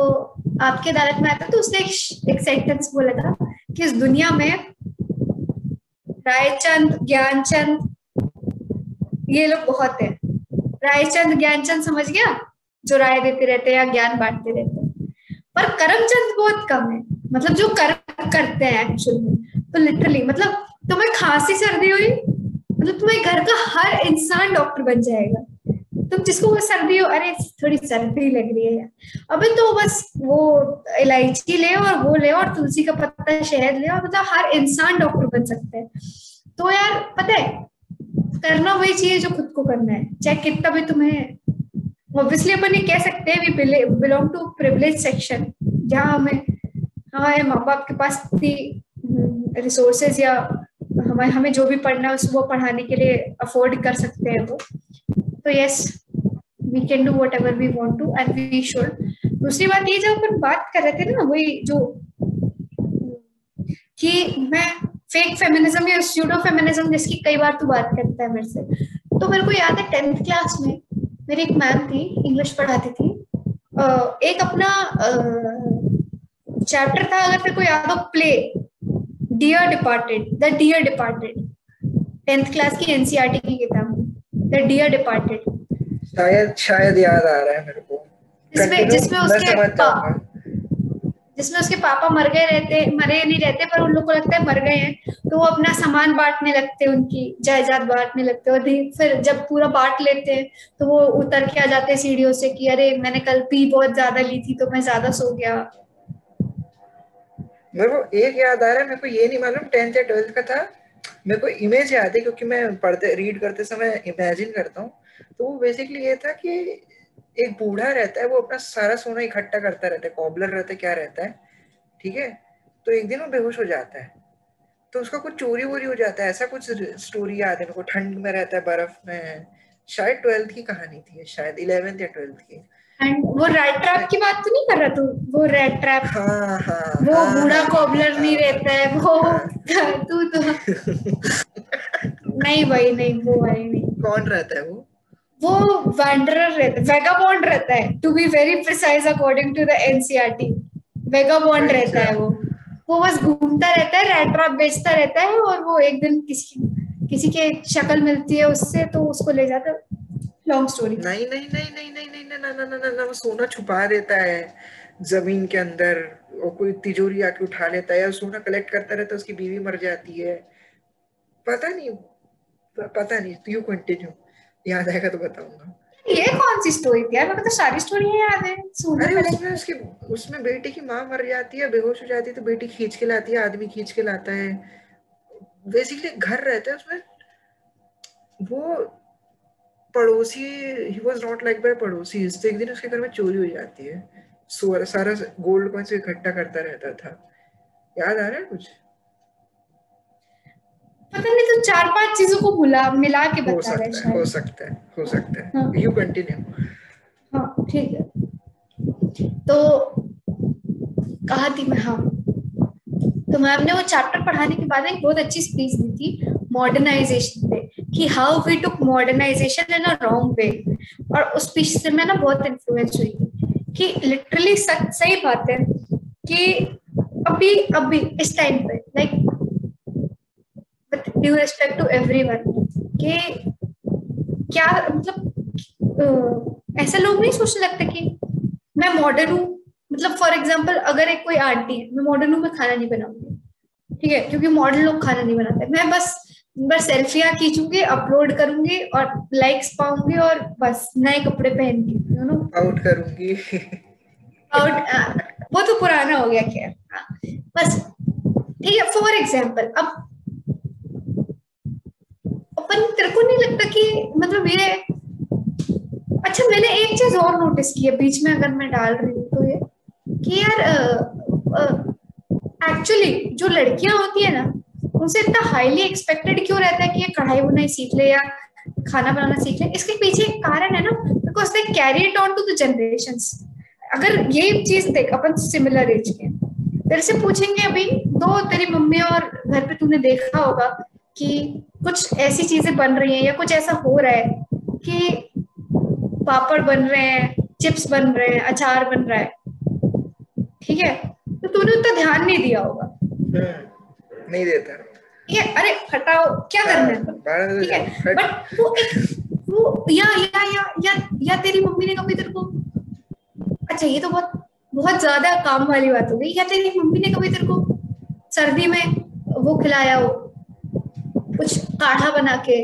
आपकी अदालत में आता तो उसने एक, एक सेंटेंस बोला था कि इस दुनिया में रायचंद ज्ञानचंद ये लोग बहुत है। रायचंद, ज्ञानचंद समझ गया? जो राय देते रहते हैं या ज्ञान बांटते रहते हैं। पर करमचंद बहुत कम है। मतलब जो कर्म करते हैं एक्चुअल तो लिटरली मतलब तुम्हें खांसी सर्दी हुई मतलब तुम्हें घर का हर इंसान डॉक्टर बन जाएगा। तुम जिसको वो सर्दी हो, अरे, थोड़ी सर्दी लग रही है। यार अबे तो बस वो इलायची ले और वो ले और तुलसी का पत्ता शहद ले और मतलब हर इंसान डॉक्टर बन सकते हैं। तो यार, पता है करना वही चाहिए जो खुद को करना है। चाहे कितना भी तुम्हें ऑब्वियसली अपन ये कह सकते हैं we belong to privilege section जहाँ हमें हमारे माँ बाप के पास इतनी रिसोर्सेज या हमें हमें जो भी पढ़ना है उसको पढ़ाने के लिए अफोर्ड कर सकते हैं वो। तो yes we can do whatever we want to and we should दूसरी बात ये, जब अपन बात कर रहे थे ना, वही जो कि मैं फेक फेमिनिज्म या स्यूडो फेमिनिज्म जिसकी कई बार तू बात करता है मेरे से। तो मेरे को याद है टेंथ क्लास में मेरी एक मैम थी इंग्लिश पढ़ाती थी। एक अपना चैप्टर था अगर तेरे को याद हो play dear departed the dear departed tenth class की एनसीईआरटी की किताब द डियर डिपार्टेड शायद शायद याद आ रहा है मेरे को। जिसमें जिसमें उसके जिसमें उसके पापा मर गए रहते, मरे नहीं रहते, पर उन लोग को लगता है मर गए हैं तो वो अपना सामान बांटने लगते हैं, उनकी जायदाद बांटने लगते हैं। और फिर जब पूरा बांट लेते हैं तो वो उतर के आ जाते हैं सीढ़ियों से कि, अरे, मैंने कल पी बहुत ज़्यादा ली थी तो मैं ज़्यादा सो गया। मेरे को एक याद आ रहा है, मेरे को ये नहीं मालूम, टेंथ या ट्वेल्थ का था। मेरे को इमेज याद है, क्योंकि मैं पढ़ते रीड करते समय इमेजिन करता हूँ। तो वो बेसिकली ये था कि एक बूढ़ा रहता है वो अपना सारा सोना इकट्ठा करता रहता है कॉबलर रहता है क्या रहता है ठीक है? तो एक दिन वो बेहोश हो जाता है। तो उसका कुछ चोरी वोरी हो जाता है ऐसा कुछ स्टोरी याद है मेरे को ठंड में रहता है बर्फ़ में। शायद ट्वेल्थ की कहानी थी शायद इलेवेंथ या ट्वेल्थ की। एंड वो रेड ट्रैप की बात तो नहीं कर रहा तू? वो रेड ट्रैप हाँ, हाँ, वो हाँ, बूढ़ा कॉबलर हाँ, नहीं रहता है वो हाँ, तू तो नहीं भाई नहीं वो भाई नहीं। कौन रहता है वो? वो वैंडरर रहता है वेगाबॉन्ड रहता है to be very precise according to the NCERT vagabond रहता है वो। वो बस घूमता रहता है रेड ट्रैप बेचता रहता है और वो एक दिन किसी किसी के शक्ल मिलती है उससे तो उसको ले जाता लॉन्ग स्टोरी नहीं नहीं नहीं नहीं नहीं नहीं ना ना ना ना वो सोना छुपा देता है ज़मीन के अंदर और कोई तिजोरी आके उठा लेता है सोना कलेक्ट करता रहता है उसकी बीवी मर जाती है। पता नहीं पता नहीं यू कंटिन्यू याद आएगा तो बताऊँगा। ये कौन सी स्टोरी थी यार? मेरे को तो सारी स्टोरी याद है। सुना अरे उसमें उसकी उसमें बेटे की माँ मर जाती है बेहोश हो जाती है तो बेटी खींच के लाती है आदमी खींच के लाता है। बेसिकली घर रहता है उसमें। वो पड़ोसी he was not like by पड़ोसी तो एक दिन उसके घर में चोरी हो जाती है। सारा गोल्ड कॉइंस इकट्ठा करता रहता था। याद आ रहा है कुछ? पता नहीं तो चार पाँच चीज़ों को भुला मिला के बता रहे हैं हो सकता है हो सकता है। यू कंटिन्यू हाँ ठीक है। तो कहा थी मैं हाँ। तो मैम ने वो चैप्टर पढ़ाने के बाद एक बहुत अच्छी स्पीच दी थी मॉडर्नाइजेशन पे कि how we took modernisation in a wrong way और उस स्पीच से मैं ना बहुत इन्फ्लुएंस हुई थी कि लिटरली सही बात है कि अभी अभी इस टाइम पे like due respect to everyone कि क्या मतलब ऐसे लोग नहीं सोचने लगते कि मैं मॉडर्न हूँ। मतलब फॉर एग्ज़ाम्पल अगर एक कोई आंटी है मैं मॉडर्न हूँ मैं खाना नहीं बनाऊँगी। ठीक है? क्योंकि मॉडर्न लोग खाना नहीं बनाते। मैं बस बस सेल्फियाँ खींचूँगी अपलोड करूँगी और लाइक्स पाऊँगी और बस नए कपड़े पहन के यू नो आउट करूँगी आउट वो तो पुराना हो गया क्या हाँ, बस ठीक है फॉर एग्ज़ाम्पल अब अपन तेरे को नहीं लगता कि मतलब ये अच्छा मैंने एक चीज़ और नोटिस की है, बीच में अगर मैं डाल रही हूँ तो ये, कि यार एक्चुअली जो लड़कियाँ होती है ना, उनसे इतना हाईली एक्सपेक्टेड क्यों रहता है कि ये कढ़ाई बुनाई सीख ले या खाना बनाना सीख ले? इसके पीछे एक कारण है ना because they carry it on to the generation अगर ये चीज़ देख, अपन सिमिलर एज के तेरे से पूछेंगे अभी, दो तेरी मम्मी और घर पे तूने देखा होगा कि कुछ ऐसी चीज़ें बन रही हैं या कुछ ऐसा हो रहा है कि पापड़ बन रहे हैं चिप्स बन रहे हैं अचार बन रहा है। ठीक है? तो तूने उतना ध्यान नहीं दिया होगा। हम्म, नहीं देता। ठीक है? अरे हटाओ क्या करना है? ठीक है? बट वो एक वो या या या या या तेरी मम्मी ने कभी तेरे को अच्छा ये तो बहुत बहुत ज़्यादा काम वाली बात हो गई। या तेरी मम्मी ने कभी तेरे को सर्दी में वो खिलाया हो? कुछ काढ़ा बना के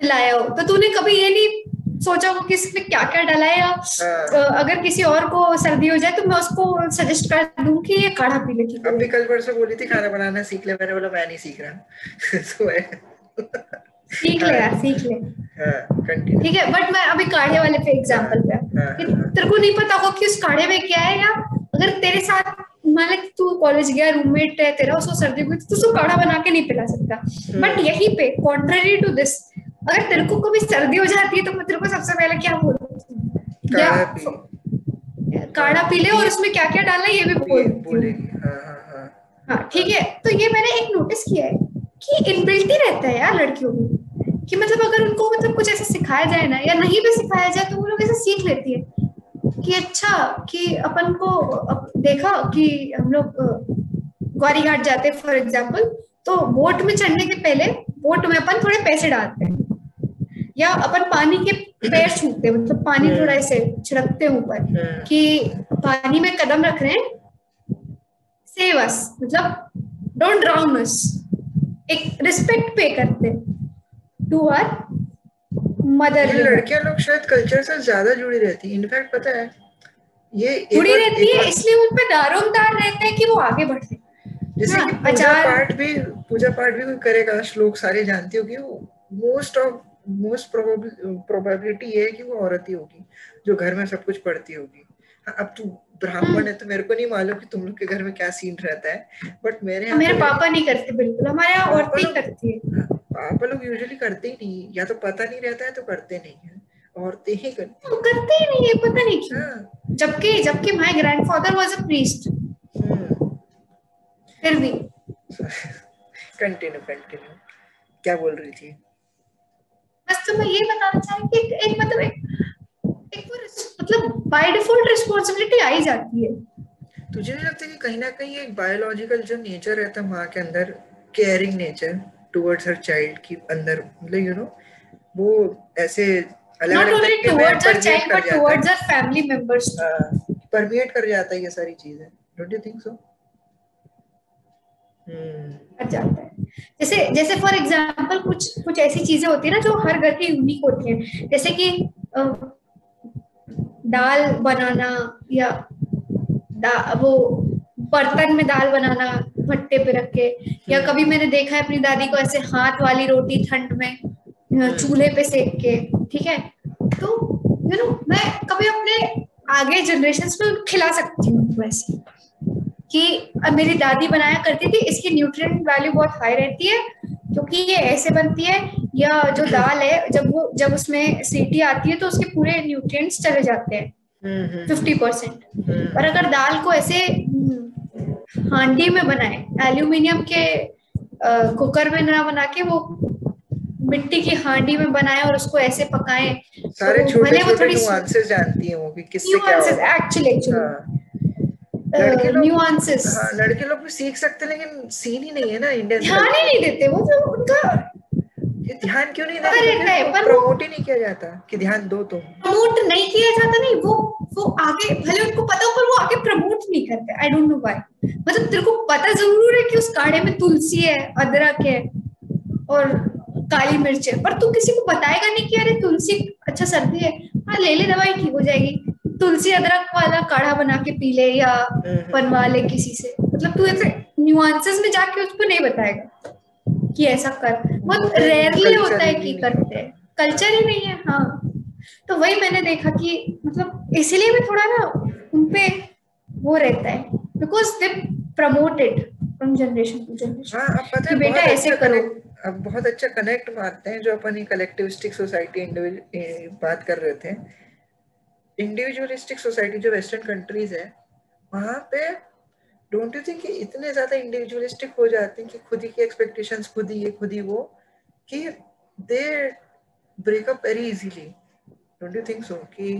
लाया हो। तो तूने कभी ये नहीं सोचा हो कि इसमें क्या क्या डाला है? या हाँ। अगर किसी और को सर्दी हो जाए तो मैं उसको सजेस्ट कर दूँ कि ये काढ़ा पी ले अभी कल परसों बोली थी खाना बनाना सीख ले। मैंने बोला मैं नहीं सीख रहा। तो सीख ले यार सीख ले। हाँ, ठीक है बट मैं अभी काढ़े वाले पे एग्जांपल पे हाँ, तेरे को नहीं पता होगा कि उस काढ़े में क्या है या अगर तेरे साथ मान लें तू कॉलेज गया रूममेट है तेरा उसको सर्दी हुई तो तू काढ़ा बना के नहीं पिला सकता। But hmm. यहीं पे कॉन्ट्ररी टू दिस अगर तेरे को कभी सर्दी हो जाती है तो मैं तेरे को सबसे पहले क्या बोलती या काढ़ा पी ले और उसमें क्या क्या डालना है ये भी बोल हाँ, हाँ, हाँ।, हाँ ठीक है। तो ये मैंने एक नोटिस किया है कि इनबिल्ट ही रहता है यार लड़कियों में। कि मतलब अगर उनको मतलब कुछ ऐसा सिखाया जाए ना या नहीं भी सिखाया जाए तो वो लोग ऐसे सीख लेती है। कि अच्छा कि अपन को देखा कि हम लोग ग्वारी घाट जाते फॉर एग्ज़ाम्पल तो बोट में चढ़ने के पहले बोट में अपन थोड़े पैसे डालते हैं या अपन पानी के पैर छूते मतलब पानी थोड़ा ऐसे छिड़कते हैं ऊपर हम्म। कि पानी में कदम रख रहे हैं सेव अस मतलब डोंट ड्राउन अस एक रिस्पेक्ट पे करते टू आर मदर लड़कियाँ लोग शायद कल्चर से ज़्यादा जुड़ी रहती है। इनफैक्ट पता है ये जुड़ी रहती है इसलिए उन पे दारोमदार रहता है कि वो आगे बढ़े जैसे हाँ, कि पूजा पाठ भी पूजा पाठ भी कोई करेगा श्लोक सारे जानती होगी। मोस्ट ऑफ़ मोस्ट प्रोबेबिलिटी ये है कि वो औरत ही होगी जो घर में सब कुछ पढ़ती होगी। हाँ, अब तू ब्राह्मण है तो मेरे को नहीं मालूम कि तुम लोग के घर में क्या सीन रहता है। बट मेरे मेरे पापा नहीं करते बिल्कुल। हमारे यहाँ औरतें करती है। पापा लोग यूजुअली करते ही नहीं या तो पता नहीं रहता है तो करते नहीं है। औरतें ही करती वो करते ही नहीं है पता नहीं क्यों। हाँ। जबकि जबकि my grandfather was a priest फिर भी। कंटिन्यू कंटिन्यू क्या बोल रही थी? बस तो मैं ये बताना चाह रही कि एक मतलब एक एक वो मतलब बाय डिफ़ॉल्ट रिस्पांसिबिलिटी आई जाती है। तुझे नहीं लगता कि कहीं ना कहीं एक बायोलॉजिकल जो नेचर रहता है माँ के अंदर caring nature towards her child की अंदर मतलब यू नो वो ऐसे not only towards permeate child but towards our family members permeate कर जाता है ये सारी चीज़ें। Don't you think so hmm कर जाता है। जैसे जैसे फॉर एग्जांपल कुछ कुछ ऐसी चीज़ें होती है ना जो हर घर की यूनिक होती हैं। जैसे कि दाल बनाना या दा, वो बर्तन में दाल बनाना भट्टे पे रख के या कभी मैंने देखा है अपनी दादी को ऐसे हाथ वाली रोटी ठंड में चूल्हे पे सेक के ठीक है? तो यू नो मैं कभी अपने आगे जनरेशन में खिला सकती हूँ ऐसे कि अब मेरी दादी बनाया करती थी इसकी न्यूट्रिएंट वैल्यू बहुत हाई रहती है क्योंकि ये ऐसे बनती है या जो दाल है जब वो जब उसमें सीटी आती है तो उसके पूरे न्यूट्रिएंट्स चले जाते हैं हम्म हम्म, फिफ्टी परसेंट हम्म, और अगर दाल को ऐसे हम्म, हांडी में बनाए एल्यूमिनियम के कुकर में ना बना के वो मिट्टी की हांडी में बनाए और उसको ऐसे पकाए। सारे तो छोटे नुआंसेस जानती हैं वो कि किससे क्या होगा। एक्चुअली एक्चुअली हाँ। लड़के लोग न्यूआंसेस हाँ लड़के लोग भी सीख सकते हैं लेकिन सीन ही नहीं है ना इंडियन ध्यान ही नहीं देते वो तो उनका ये ध्यान क्यों नहीं रहता है, देते पर प्रमोट ही नहीं किया जाता कि ध्यान दो तुम। प्रमोट नहीं किया जाता नहीं वो वो आगे भले उनको पता हो पर वो आगे प्रमोट नहीं करते। आई डोंट नो व्हाई मतलब तेरे को पता ज़रूर है कि उस काढ़े में तुलसी है अदरक है और काली मिर्च है पर तू किसी को बताएगा नहीं कि अरे तुलसी अच्छा सर्दी है। हाँ ले ले दवाई ठीक हो जाएगी। तुलसी अदरक वाला काढ़ा बना के पी ले या हम्म, बनवा ले किसी से। मतलब तू ऐसे न्यूआंसेस में जाके उसको नहीं बताएगा। कि ऐसा कर। बहुत रेयरली होता है कि करते हैं। कल्चर ही नहीं है हाँ। तो वही मैंने देखा कि मतलब इसलिए भी थोड़ा ना उनपे वो रहता है। Because they promoted from generation to generation हाँ कि बेटा ऐसे अच्छा करो। अब बहुत अच्छा कनेक्ट मारते हैं जो अपन ये कलेक्टिविस्टिक सोसाइटी बात कर रहे थे। इंडिविजुअलिस्टिक सोसाइटी जो वेस्टर्न कंट्रीज़ है वहाँ पे डोंट यू थिंक इतने ज़्यादा इंडिविजुअलिस्टिक हो जाते हैं कि खुद ही की एक्सपेक्टेशंस खुद ही ये खुद ही वो कि they break up very easily don't you think so कि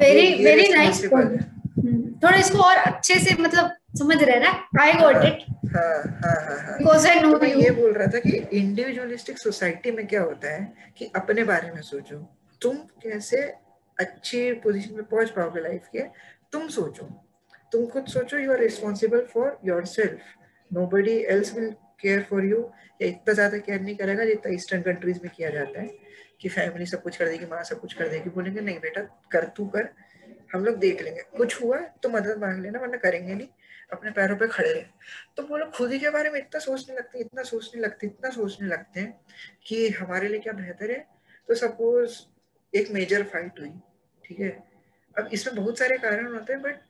वेरी वेरी नाइस थोड़ा इसको और अच्छे से मतलब समझ रहे ना? आई गॉट इट हाँ हाँ हाँ हाँ। तो ये बोल रहा था कि इंडिविजुअलिस्टिक सोसाइटी में क्या होता है कि अपने बारे में सोचो। तुम कैसे अच्छी पोजीशन में पहुँच पाओगे लाइफ के? तुम सोचो। तुम खुद सोचो you are responsible for yourself nobody else will care for you या इतना ज़्यादा केयर नहीं करेगा जितना ईस्टर्न कंट्रीज़ में किया जाता है, कि फैमिली सब कुछ कर देगी, माँ सब कुछ कर देगी। बोलेंगे, नहीं बेटा, कर तू कर, हम लोग देख लेंगे। कुछ हुआ तो मदद मांग लेना, वरना करेंगे नहीं। अपने पैरों पे खड़े रहे। तो वो लोग खुद ही के बारे में इतना सोचने लगते हैं, इतना सोचने लगते इतना सोचने लगते हैं कि हमारे लिए क्या बेहतर है। तो सपोज़ एक मेजर फाइट हुई, ठीक है? अब इसमें बहुत सारे कारण होते हैं बट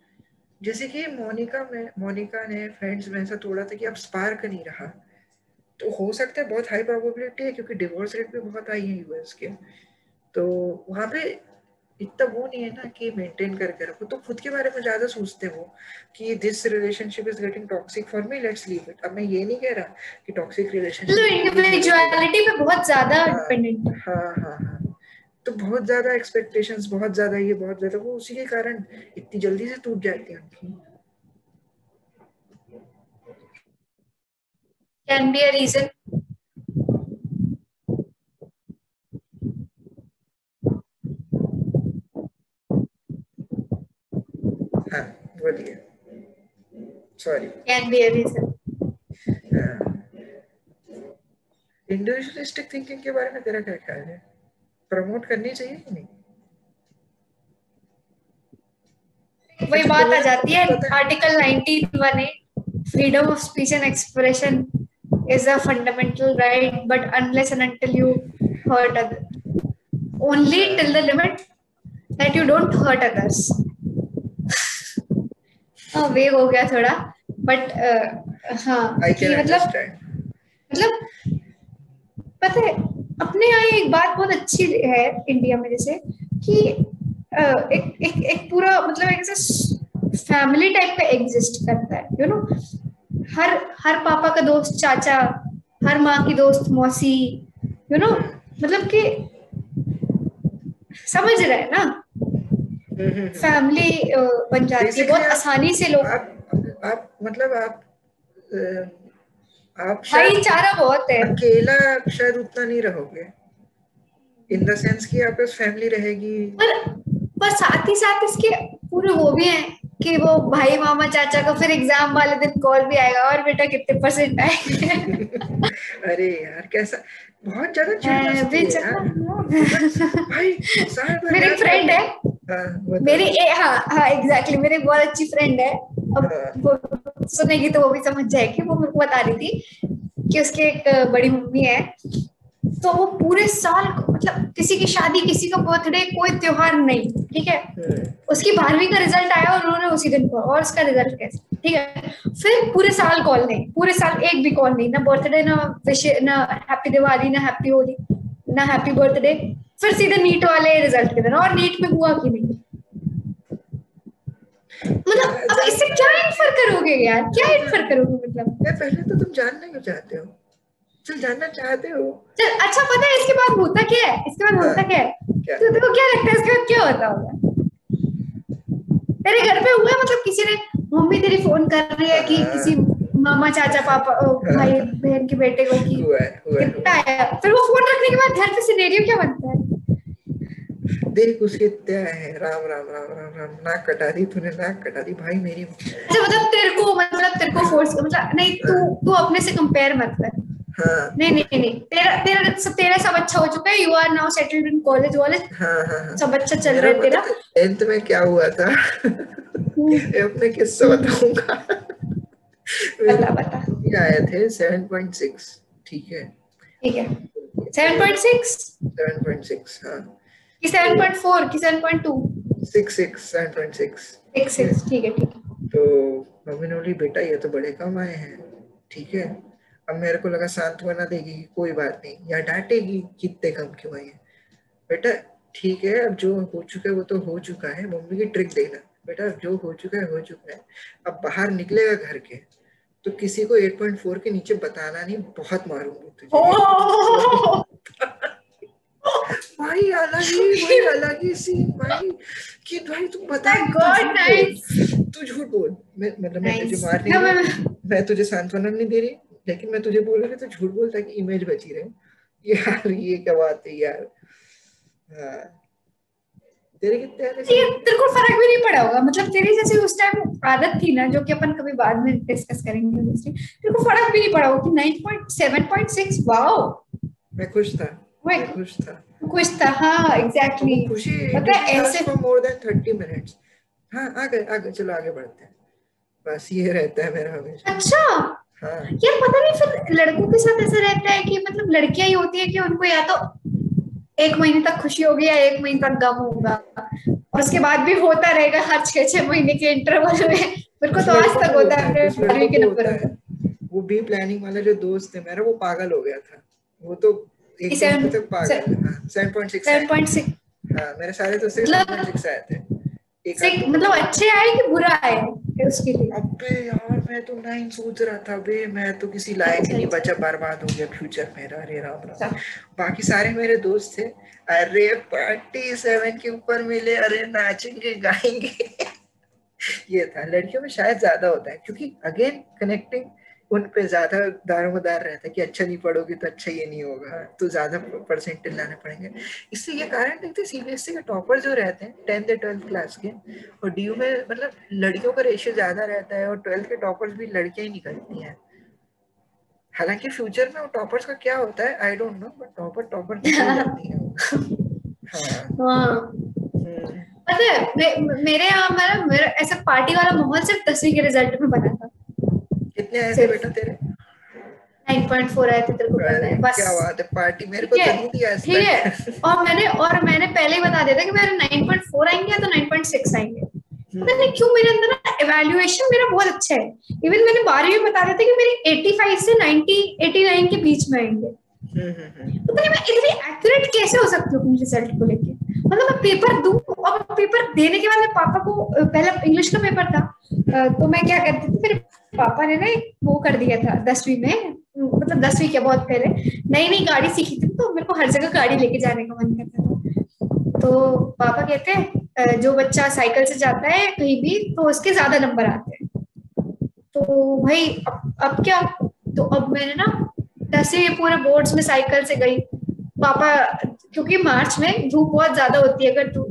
जैसे कि मोनिका में मोनिका ने फ्रेंड्स में ऐसा तोड़ा था कि अब स्पार्क नहीं रहा। तो हो सकता है बहुत हाई प्रोबेबिलिटी है क्योंकि डिवोर्स रेट भी बहुत हाई है यूएस के। तो वहाँ पे इतना वो नहीं है ना कि मेंटेन करके रखो। तो खुद के बारे में ज़्यादा सोचते हो कि this relationship is getting toxic for me let's leave it अब मैं ये नहीं कह रहा कि टॉक्सिक मतलब इंडिविजुअलिटी पे बहुत ज़्यादा। डिपेंडेंट है। हाँ हाँ हाँ। तो बहुत ज़्यादा एक्सपेक्टेशंस बहुत ज़्यादा ये बहुत ज़्यादा वो उसी के कारण इतनी जल्दी से टूट जाती है उनकी can be a reason. हाँ बोलिए। Sorry can be a reason. Individualistic thinking के बारे में तेरा क्या ख्याल है? प्रमोट करनी चाहिए कि नहीं? वही तो बात आ जाती है। Article freedom of speech and expression is a fundamental right but unless and until you hurt other only till the limit that you don't hurt others वे हो गया थोड़ा बट हाँ मतलब मतलब पता है अपने यहाँ एक बात बहुत अच्छी है इंडिया में जैसे कि एक एक एक पूरा मतलब एक ऐसा फैमिली टाइप का एग्जिस्ट करता है यू नो हर हर पापा का दोस्त चाचा हर माँ की दोस्त मौसी यू नो मतलब कि समझ रहे हैं ना? फैमिली बन जाती है बहुत आसानी से लोग आप, आप मतलब आप भाईचारा बहुत है। अकेला शायद उतना नहीं रहोगे। इन द सेंस कि आपके फैमिली रहेगी। पर पर साथ ही साथ इसके पूरे वो भी हैं कि वो भाई मामा चाचा का फिर एग्ज़ाम वाले दिन कॉल भी आएगा और बेटा कितने परसेंट आए अरे यार कैसा? बहुत ज़्यादा भाई मेरी फ्रेंड है। हाँ, मेरी हाँ हाँ एग्जैक्टली मेरी बहुत अच्छी फ्रेंड है। अब। वो सुनेगी तो वो भी समझ जाएगी वो मेरे को बता रही थी कि उसके एक बड़ी मम्मी है तो वो पूरे साल मतलब किसी की शादी किसी का बर्थडे कोई त्योहार नहीं ठीक है हम्म। उसकी बारहवीं का रिज़ल्ट आया और उन्होंने उसी दिन को और उसका रिज़ल्ट कैसे ठीक है फिर पूरे साल कॉल नहीं पूरे साल एक भी कॉल नहीं ना बर्थडे ना विश ना हैप्पी दिवाली ना हैप्पी होली ना हैप्पी बर्थडे फिर सीधे नीट वाले रिज़ल्ट के दिन और नीट में हुआ कि नहीं मतलब अब इससे क्या इन्फर करोगे यार? क्या इन्फर करोगे मतलब? पहले तो तुम जानना क्यों चाहते हो? चल जानना चाहते हो। चल अच्छा पता है इसके बाद होता क्या है? इसके बाद होता क्या है? तो देखो क्या लगता है इसके बाद क्या होता होगा? तेरे घर पे हुआ मतलब किसी ने मम्मी तेरी फ़ोन कर रही है कि हाँ। किसी मामा चाचा पापा हाँ। भाई बहन के बेटे को की कितना है। फिर वो फ़ोन रखने के बाद घर पे सिनेरियो क्या बनता है? देख उसके क्या है। राम राम राम राम राम। नाक कटा दी तूने नाक कटा दी भाई मेरी अच्छा मतलब तेरे को मतलब तेरे को फोर्स मतलब नहीं तू तू अपने से कंपेयर मत कर। हाँ. नहीं नहीं नहीं तेरा तेरा सब तेरा सब अच्छा हो चुका है। You are now settled in college वॉलेज सब अच्छा चल रहा है तेरा। टेंथ में क्या हुआ था? हम्म। अपने किस्सा बताऊँगा। बता बता। आए थे 7.6 ठीक है। ठीक है। 7.6 7.6 हाँ। कि 7.4 कि 7.2 6 6 7.6 6 6 ठीक है ठीक है। तो मम्मी ने बोली बेटा ये तो बड़े कम आए हैं ठीक है? अब मेरे को लगा सांत्वना देगी कोई बात नहीं। या डांटेगी कितने कम क्यों आए बेटा ठीक है अब जो हो चुका है वो तो हो चुका है मम्मी की ट्रिक देना। बेटा अब जो हो चुका है हो चुका है। अब बाहर निकलेगा घर के तो किसी को 8.4 के नीचे बताना नहीं बहुत मारूँगी तुझे। भाई अलग ही भाई अलग ही सीन भाई। कि भाई तुम बता गॉड नाइस तू झूठ बोल। मैं मतलब मैं तुझे मार नहीं मैं तुझे सांत्वना नहीं दे रही लेकिन मैं तुझे बोल रही तो झूठ बोलता कि इमेज बची रहे। यार ये क्या बात है यार। हाँ। तेरे कितने तेरे को फ़र्क भी नहीं पड़ा होगा। मतलब तेरी जैसे उस टाइम आदत थी ना जो कि अपन कभी बाद में डिस्कस करेंगे दूसरी तेरे को फ़र्क भी नहीं पड़ा होगा कि 9.7.6 वाओ मैं खुश था। मैं खुश था। खुश था हाँ एग्जैक्टली पता है ऐसे मोर देन 30 मिनट्स हाँ आगे आगे चलो आगे बढ़ते हैं। बस ये रहता है मेरा हमेशा। अच्छा? हाँ। यार पता नहीं फिर लड़कों के साथ ऐसा रहता है कि मतलब लड़कियाँ ही होती है कि उनको या तो एक महीने तक खुशी होगी या एक महीने तक गम होगा। और उसके बाद भी होता रहेगा हर छह छह महीने के इंटरवल में। मेरे को तो आज तक होता है अपने के नंबर वो भी प्लानिंग वाला जो दोस्त है मेरा वो पागल हो गया था। वो तो तक हाँ मेरे सारे मतलब आए थे मतलब अच्छे आए कि बुरा आए उसके लिए अबे यार मैं तो नाइन सोच रहा था बे मैं तो किसी लायक नहीं अच्छा, बचा बर्बाद हो गया फ्यूचर मेरा अरे राम राम। बाकी सारे मेरे दोस्त थे अरे पार्टी सेवन के ऊपर मिले अरे नाचेंगे गाएँगे ये था लड़कियों में शायद ज़्यादा होता है क्योंकि अगेन कनेक्टिंग उन पे ज़्यादा दारोमदार रहता है कि अच्छा नहीं पढ़ोगे तो अच्छा ये नहीं होगा तो ज़्यादा परसेंटेज लाने पड़ेंगे। इससे ये कारण देखते सीबीएसई के टॉपर जो रहते हैं टेंथ या ट्वेल्थ क्लास के और डी में मतलब लड़कियों का रेशियो ज़्यादा रहता है और ट्वेल्थ के टॉपर्स भी लड़कियाँ ही निकलती हैं। हालाँकि फ्यूचर में वो टॉपर्स का क्या होता है I don't know but topper topper पता है मेरे यहाँ मेरा मेरा ऐसा पार्टी वाला माहौल सिर्फ़ दसवीं के रिज़ल्ट में बना था। कितने आए थे बेटा तेरे? 9.4 आए थे तेरे को पता है बस। क्या बात है पार्टी मेरे को नहीं दिया आज ठीक है। और मैंने और मैंने पहले ही बता दिया था कि मेरे 9.4 आएँगे या तो 9.6 आएँगे। पता नहीं क्यों मेरे अंदर ना एवेल्युएशन मेरा बहुत अच्छा है। इवन मैंने बारहवीं में बता दिया था कि मेरी 85 से 90 89 के बीच में आएँगे। हम्म, हम्म, हम्म। पता नहीं मैं इतनी एक्यूरेट कैसे हो सकती हूँ अपने रिज़ल्ट को लेके? मतलब मैं पेपर दूँ और पेपर देने के बाद मेरे पापा को पहला इंग्लिश का पेपर था तो मैं क्या करती थी मेरे पापा ने ना वो कर दिया था दसवीं में मतलब दसवीं के बहुत पहले नई नई गाड़ी सीखी थी तो मेरे को हर जगह गाड़ी लेके जाने का मन करता था। तो पापा कहते हैं जो बच्चा साइकिल से जाता है कहीं भी तो उसके ज़्यादा नंबर आते हैं। तो भाई अब अब क्या? तो अब मैंने ना दसवीं पूरे बोर्ड्स में साइकिल से गई। पापा, क्योंकि मार्च में धूप बहुत ज़्यादा होती है, अगर तू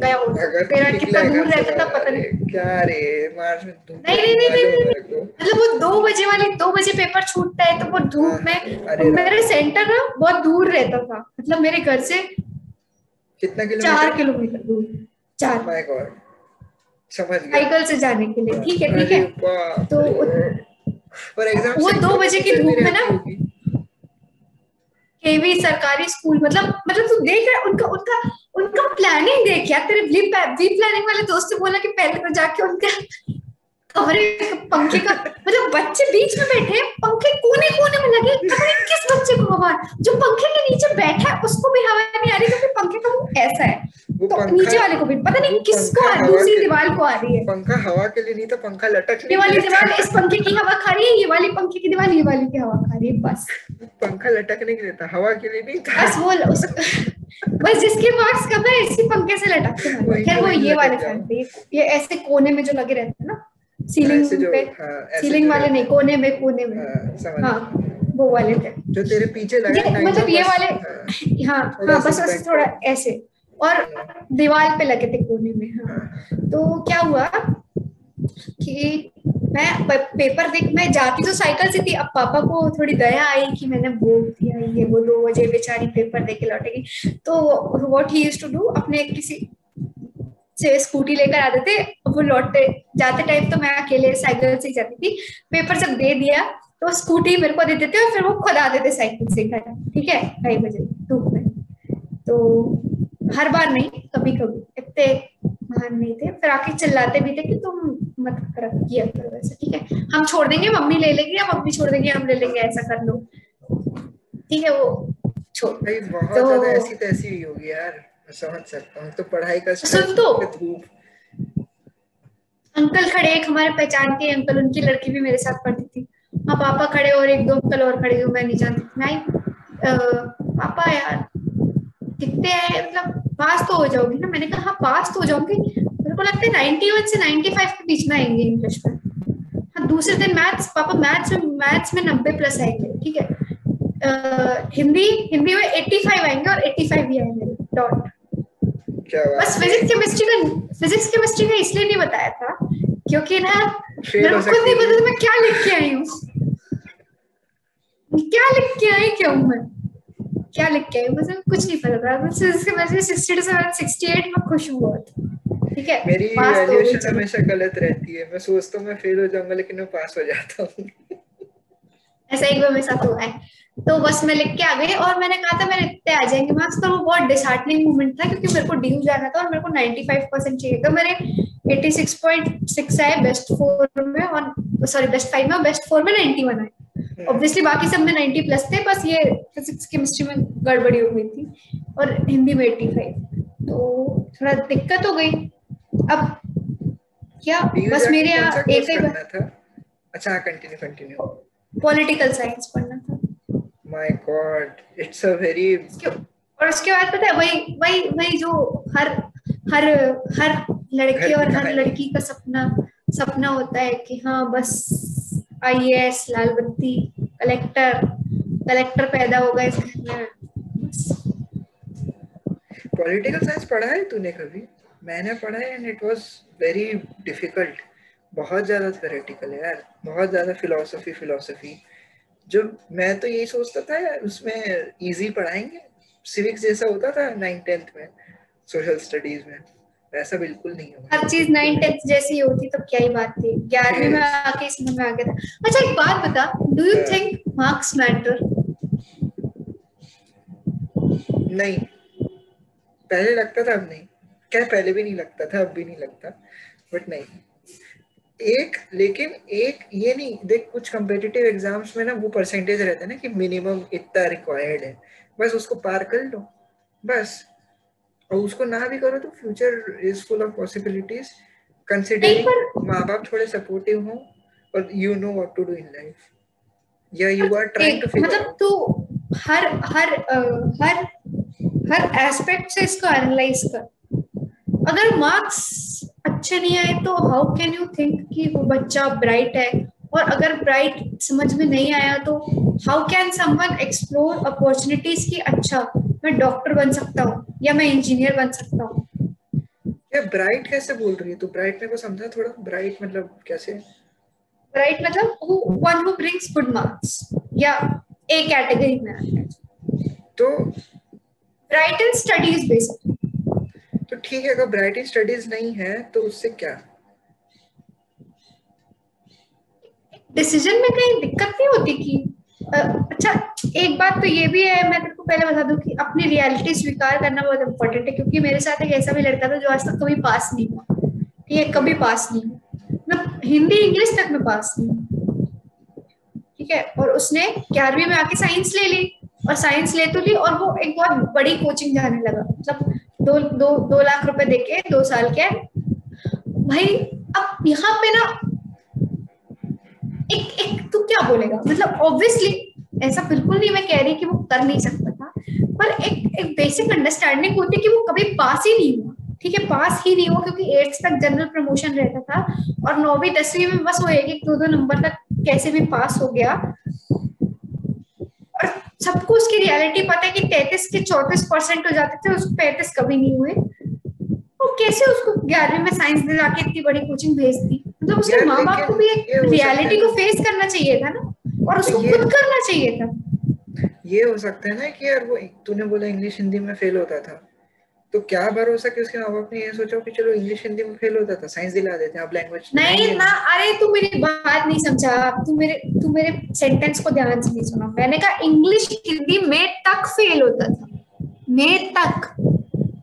गया निकला कितना दूर रहता था पता नहीं। क्या रे मार्च में धूप नहीं, नहीं, नहीं, नहीं, मेरे। मतलब वो दो बजे वाली दो बजे पेपर छूटता है तो वो धूप में मेरा सेंटर ना बहुत दूर रहता था। मतलब मेरे घर से कितना चार किलोमीटर किलोमीटर दूर। चार। माय गॉड समझ गया। साइकिल से जाने के लिए। ठीक है ठीक है। तो। और एग्ज़ाम वो दो बजे की धूप में ना केवी सरकारी स्कूल मतलब मतलब तू देख रहा है उनका उनका उनका प्लानिंग देख यार, तेरे वी ब्लिप प्लानिंग वाले दोस्त ने बोला कि पहले तो जाके उनका कमरे पंखे का मतलब बच्चे बीच में बैठे हैं, पंखे कोने कोने में लगे किस बच्चे को हवा जो पंखे के नीचे बैठा है, उसको भी हवा नहीं आ रही, क्योंकि पंखे का मुँह ऐसा है। तो नीचे वाले को भी पता नहीं किसको आ- दूसरी दीवार को आ रही है। पंखा हवा के लिए नहीं था पंखा लटक ये वाली दीवार इस पंखे की हवा खा रही है ये वाली पंखे की दीवार ये वाली की हवा खा रही है बस। पंखा लटकने के लिए था हवा के लिए नहीं था। बस वो उस, बस जिसके मार्क्स कम है इसी पंखे से लटकते हैं। खैर वो ये वाले लटक फ़ैन ये ऐसे कोने में जो लगे रहते हैं ना सीलिंग पे सीलिंग वाले नहीं कोने में कोने में। हाँ, हाँ। वो वाले थे। जो तेरे पीछे लगा मतलब ये वाले हाँ, हाँ बस बस थोड़ा ऐसे। और दीवार पे लगे थे कोने में हाँ। तो क्या हुआ कि मैं पेपर देख, मैं जाती तो साइकिल से थी, अब पापा को थोड़ी दया आई कि मैंने बोल दिया, ये वो दो बजे बेचारी पेपर दे के लौटेगी। तो what he used to do अपने किसी से स्कूटी लेकर आते थे वो लौटते, जाते टाइम तो मैं अकेले साइकिल से ही जाती थी, पेपर जब दे दिया तो स्कूटी मेरे को दे देते और फिर वो खुद आते थे साइकिल से घर, ठीक है, ढाई बजे धूप में तो हर बार नहीं कभी कभी इतने महान नहीं थे। फिर आके चिल्लाते भी थे कि तुम मत कर किया करो ऐसा ठीक है? हम छोड़ देंगे मम्मी ले लेंगे या मम्मी छोड़ देंगे हम ले लेंगे ऐसा कर लो। ठीक है वो छोड़ बहुत तो- ज़्यादा ऐसी तैसी हुई होगी यार समझ सकता हूँ। तो पढ़ाई का सुन तो। अंकल खड़े एक हमारे पहचान के अंकल उनकी लड़की भी मेरे साथ पढ़ती थी। हाँ पापा खड़े और एक दो अंकल और खड़े हुए मैं नहीं जानती। नहीं पापा यार कितने हैं मतलब पास तो हो जाओगी ना? मैंने कहा हाँ पास तो हो जाऊँगी। मेरे को लगता है नाइन्टी वन से नाइन्टी फाइव के बीच में आएँगे इंग्लिश में। हाँ दूसरे दिन मैथ्स पापा मैथ्स में मैथ्स में नब्बे प्लस आएँगे ठीक है? अ, हिंदी हिंदी में एट्टी फाइव आएँगे और एट्टी फाइव ही आएँगे डॉट क्या बस फिजिक्स केमिस्ट्री का फिजिक्स केमिस्ट्री का इसलिए नहीं बताया था क्योंकि ना मेरे को खुद नहीं पता मैं क्या लिख के आई हूँ। क्या लिख के आई क्या हूँ मैं? क्या लिख के मुझे कुछ नहीं पता था। बस physics chemistry sixty two seven sixty eight में खुश हूँ बहुत ठीक है? मेरी पास तो वैल्यूएशन हमेशा गलत रहती है। मैं सोचता हूँ मैं फेल हो जाऊँगा लेकिन मैं पास हो जाता हूँ। ऐसा एक बार मेरे साथ हुआ है। तो बस मैं लिख के आ गई और मैंने कहा था मेरे इतने आ जाएँगे। मार्क्स पर वो बहुत डिसहार्टनिंग मोमेंट था क्योंकि मेरे को ड्यू जाना था और मेरे को 95 परसेंट चाहिए था। मेरे 86.6 आए बेस्ट फोर में और सॉरी बेस्ट फाइव में बेस्ट फोर में 91 आए। ऑब्वियसली बाकी सब में 90 प्लस थे बस ये फिजिक्स केमिस्ट्री में गड़बड़ी हो गई थी और हिंदी में 85 तो थोड़ा दिक्कत हो गई। अब क्या? बस मेरे यहाँ एक ही था? अच्छा कंटिन्यू कंटिन्यू पॉलिटिकल साइंस पढ़ना था। My God it's a very और उसके बाद पता है वही वही वही जो हर हर हर लड़के और हर लड़की का सपना सपना होता है कि हाँ बस आईएएस लाल बत्ती कलेक्टर कलेक्टर पैदा होगा इस घर में। पॉलिटिकल साइंस पढ़ा है तूने कभी? मैंने पढ़ा है and it was very difficult बहुत ज़्यादा थ्योरेटिकल है यार। बहुत ज़्यादा फिलोसफी फिलोसफी जो मैं तो यही सोचता था यार, उसमें इजी पढ़ाएँगे। सिविक्स जैसा होता था नाइन टेंथ में सोशल स्टडीज़ में। वैसा बिल्कुल नहीं होगा। हर चीज़ नाइन टेंथ जैसी होती तो क्या ही बात थी। ग्यारहवीं में आके समझ में आ गया था। अच्छा एक बात बता do you think marks matter नहीं। पहले लगता था अब नहीं। क्या पहले भी नहीं लगता था अब भी नहीं लगता बट नहीं। एक लेकिन एक ये नहीं देख कुछ कम्पिटिटिव एग्ज़ाम्स में ना वो परसेंटेज रहता है ना कि मिनिमम इतना रिक्वायर्ड है। बस उसको पार कर लो। बस। और उसको ना भी करो तो future is full of possibilities considering माँ बाप थोड़े सपोर्टिव हो और you know what to do in life या you are trying to figure मतलब तू हर हर हर हर एस्पेक्ट से इसको एनालाइज कर। अगर मार्क्स अच्छे नहीं आए तो हाउ कैन यू थिंक कि वो बच्चा ब्राइट है? और अगर ब्राइट समझ में नहीं आया तो how can someone explore opportunities की अच्छा? मैं डॉक्टर बन सकता हूँ या मैं इंजीनियर बन सकता हूँ। ये ब्राइट कैसे बोल रही है तू? ब्राइट मेरे को समझा थोड़ा? ब्राइट मतलब कैसे? ब्राइट मतलब who one who brings good marks या ए कैटेगरी में आता है। तो ब्राइट इन स्टडीज़ बेसिकली तो ठीक है अगर ब्राइट इन स्टडीज़ नहीं है तो उससे क्या? डिसीज़न में कहीं दिक्कत नहीं होती कि अच्छा एक बात तो ये भी है, मैं तेरे को पहले बता दूँ कि अपनी रियलिटी स्वीकार करना बहुत इंपॉर्टेंट है, क्योंकि मेरे साथ एक ऐसा भी लड़का था जो आज तक कभी पास नहीं हुआ। ठीक है, कभी पास नहीं हुआ। मैं हिंदी, इंग्लिश तक में पास नहीं ठीक है, और उसने ग्यारहवीं में आके साइंस ले ली, और साइंस ले तो ली, और वो एक बहुत बड़ी कोचिंग जाने लगा। मतलब दो दो दो लाख रुपए देके, दो साल के। भाई, अब यहाँ पे ना एक एक, तू क्या बोलेगा? मतलब ऑब्वियसली ऐसा बिल्कुल नहीं मैं कह रही कि वो कर नहीं सकता था, पर एक एक बेसिक अंडरस्टैंडिंग होती है कि वो कभी पास ही नहीं हुआ। ठीक है, पास ही नहीं हुआ क्योंकि एट्थ तक जनरल प्रमोशन रहता था और नौवीं, दसवीं में बस वो एक एक दो दो नंबर तक कैसे भी पास हो गया। और सबको उसकी रियलिटी पता है कि तैतीस के चौतीस परसेंट हो जाते थे, उसको पैंतीस कभी नहीं हुए। वो कैसे उसको ग्यारहवीं में साइंस दे जाके इतनी बड़ी कोचिंग भेज दी? मतलब उसके माँ बाप को भी एक रियलिटी को फेस करना चाहिए था ना? और उसको खुद करना चाहिए था। ये हो सकता है ना कि यार वो तूने बोला इंग्लिश हिंदी में फेल होता था। तो क्या भरोसा कि उसके माँ बाप ने ये सोचा कि चलो इंग्लिश हिंदी में फेल होता था? साइंस दिला देते आप लैंग्वेज नहीं ना अरे तू मेरी बात नहीं समझा। तू मेरे तू मेरे सेंटेंस को ध्यान से नहीं सुना। मैंने कहा इंग्लिश हिंदी में तक फेल होता था। में तक।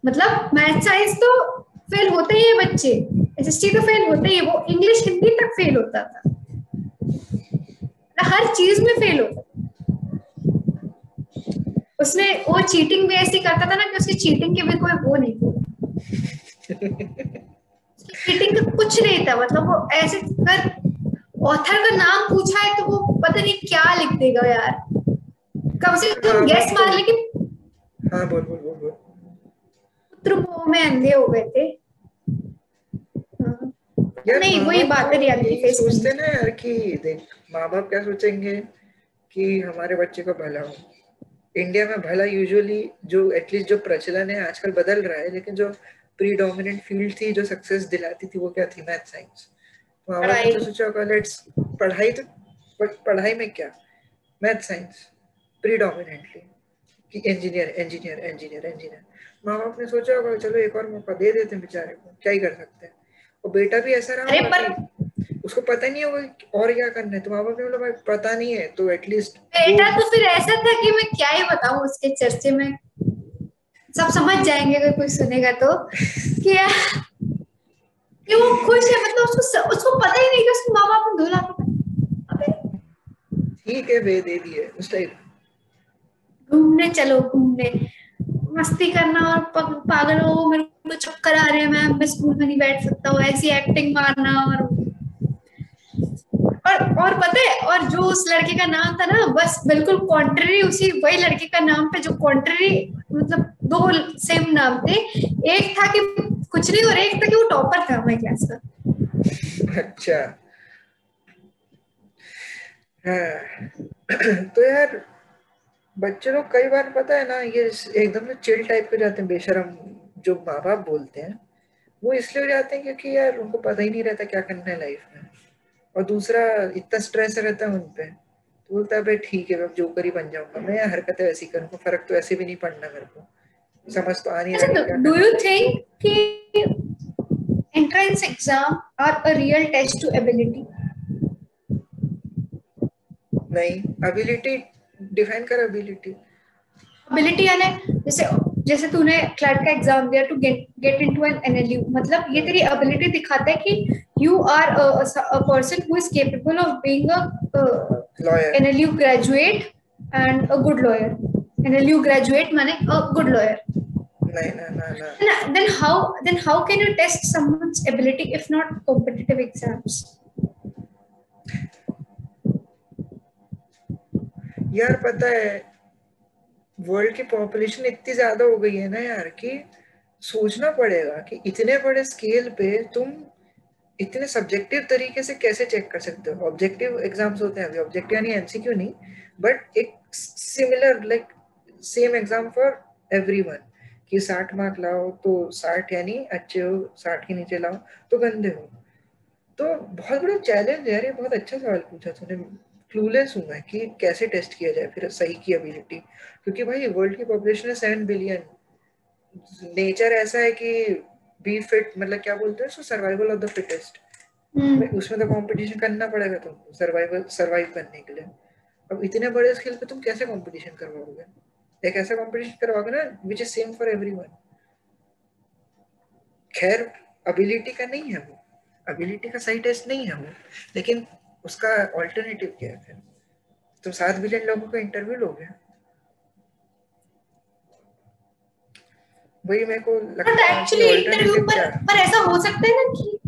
मतलब मैथ साइंस तो फेल होते ही है बच्चे। एसएसटी तो फेल होते ही है वो इंग्लिश हिंदी तक फेल होता था। हर चीज़ में फेल होता उसने वो चीटिंग भी ऐसी करता था ना कि उसकी चीटिंग के भी कोई वो नहीं चीटिंग का कुछ नहीं था मतलब वो ऐसे अगर ऑथर का नाम पूछा है तो वो पता नहीं क्या लिख देगा यार। कम से कम गैस हाँ, मार लेकिन हाँ बोल बोल बोल बोल। पुत्र मोह में अंधे हो गए थे। हाँ। नहीं वही बात है सोचते ना यार कि देख माँ बाप क्या सोचेंगे कि हमारे बच्चे का भला हो। इंडिया में भला यूजुअली जो एटलीस्ट जो प्रचलन है आजकल बदल रहा है लेकिन जो प्रीडोमिनेंट फ़ील्ड थी जो सक्सेस दिलाती थी वो क्या थी? मैथ साइंस तो माँ बाप ने तो सोचा होगा लेट्स पढ़ाई तो बट पढ़ाई में क्या? मैथ साइंस प्रीडोमिनेंटली कि इंजीनियर इंजीनियर इंजीनियर इंजीनियर माँ बाप ने सोचा होगा चलो एक और मौका दे देते बेचारे को। क्या ही कर सकते हैं? और बेटा भी ऐसा रहा पर... उसको पता नहीं होगा और क्या करना है। तो माँ बाप ने बोला भाई पता नहीं है तो एटलीस्ट बेटा तो फिर ऐसा था कि मैं क्या ही बताऊँ उसके चर्चे में? सब समझ जाएँगे अगर कोई सुनेगा तो क्या कि वो खुश है मतलब उसको उसको पता ही नहीं कि उसके माँ बाप ने दो लाख रुपए ठीक है वे दे दिए उस टाइप घूमने चलो घूमने। मस्ती करना और पागल हो मेरे में चक्कर आ रहे हैं, मैम, मैं स्कूल में नहीं बैठ सकता हूँ, ऐसी एक्टिंग मारना और और और पता है, और जो उस लड़के का नाम था ना, बस बिल्कुल कॉन्ट्ररी उसी वही लड़के का नाम पे जो कॉन्ट्ररी मतलब दो सेम नाम थे। एक था कि कुछ नहीं, और एक था कि वो टॉपर था हमारी क्लास का। अच्छा। हाँ। तो यार, बच्चे लोग कई बार पता है ना, ये एकदम से चिल टाइप पे जाते हैं, बेशरम। जो माँ बाप बोलते हैं वो इसलिए हो जाते हैं क्योंकि यार उनको पता ही नहीं रहता क्या करना है लाइफ में। और दूसरा इतना स्ट्रेस रहता है उन पे तो बोलता है भाई ठीक है मैं जोकर ही बन जाऊँगा। मैं यार हरकतें वैसी करूँगा फ़र्क तो ऐसे भी नहीं पड़ना मेरे को। समझ तो आ नहीं रहा डू यू थिंक कि entrance exam are a real test to ability नहीं एबिलिटी डिफाइन कर एबिलिटी एबिलिटी यानी जैसे जैसे तूने क्लैट का एग्ज़ाम दिया to get get into an NLU मतलब ये तेरी एबिलिटी दिखाता है कि are a, a, person who is capable of being a uh, lawyer NLU graduate and a good lawyer NLU graduate माने no, no, no. then how then how can you test someone's ability if not competitive exams यार पता है वर्ल्ड की पॉपुलेशन इतनी ज़्यादा हो गई है ना यार कि सोचना पड़ेगा कि इतने बड़े स्केल पे तुम इतने सब्जेक्टिव तरीके से कैसे चेक कर सकते हो? ऑब्जेक्टिव एग्ज़ाम्स होते हैं अभी ऑब्जेक्टिव यानी एमसीक्यू नहीं बट एक similar like same exam for everyone कि साठ मार्क लाओ तो साठ यानी अच्छे हो, साठ के नीचे लाओ तो गंदे हो। तो बहुत बड़ा चैलेंज है यार, ये बहुत अच्छा सवाल पूछा तूने। क्लूलेस हूँ मैं कि कैसे टेस्ट किया जाए फिर सही की एबिलिटी क्योंकि भाई वर्ल्ड की पॉपुलेशन है सेवन बिलियन नेचर ऐसा है कि बी फिट मतलब क्या बोलते हैं सर्वाइवल ऑफ़ द फिटेस्ट उसमें तो कंपटीशन करना पड़ेगा तुमको सर्वाइवल सर्वाइव करने के लिए। अब इतने बड़े स्केल पे तुम कैसे कंपटीशन करवाओगे? एक ऐसा कंपटीशन करवाओगे ना which is same for everyone खैर एबिलिटी का नहीं है वो। एबिलिटी का सही टेस्ट नहीं है वो। लेकिन उसका ऑल्टरनेटिव क्या है फिर? तुम सात बिलियन लोगों का इंटरव्यू लोगे। वही मेरे को लगता है एक्चुअली इंटरव्यू पर पर ऐसा हो सकता है ना कि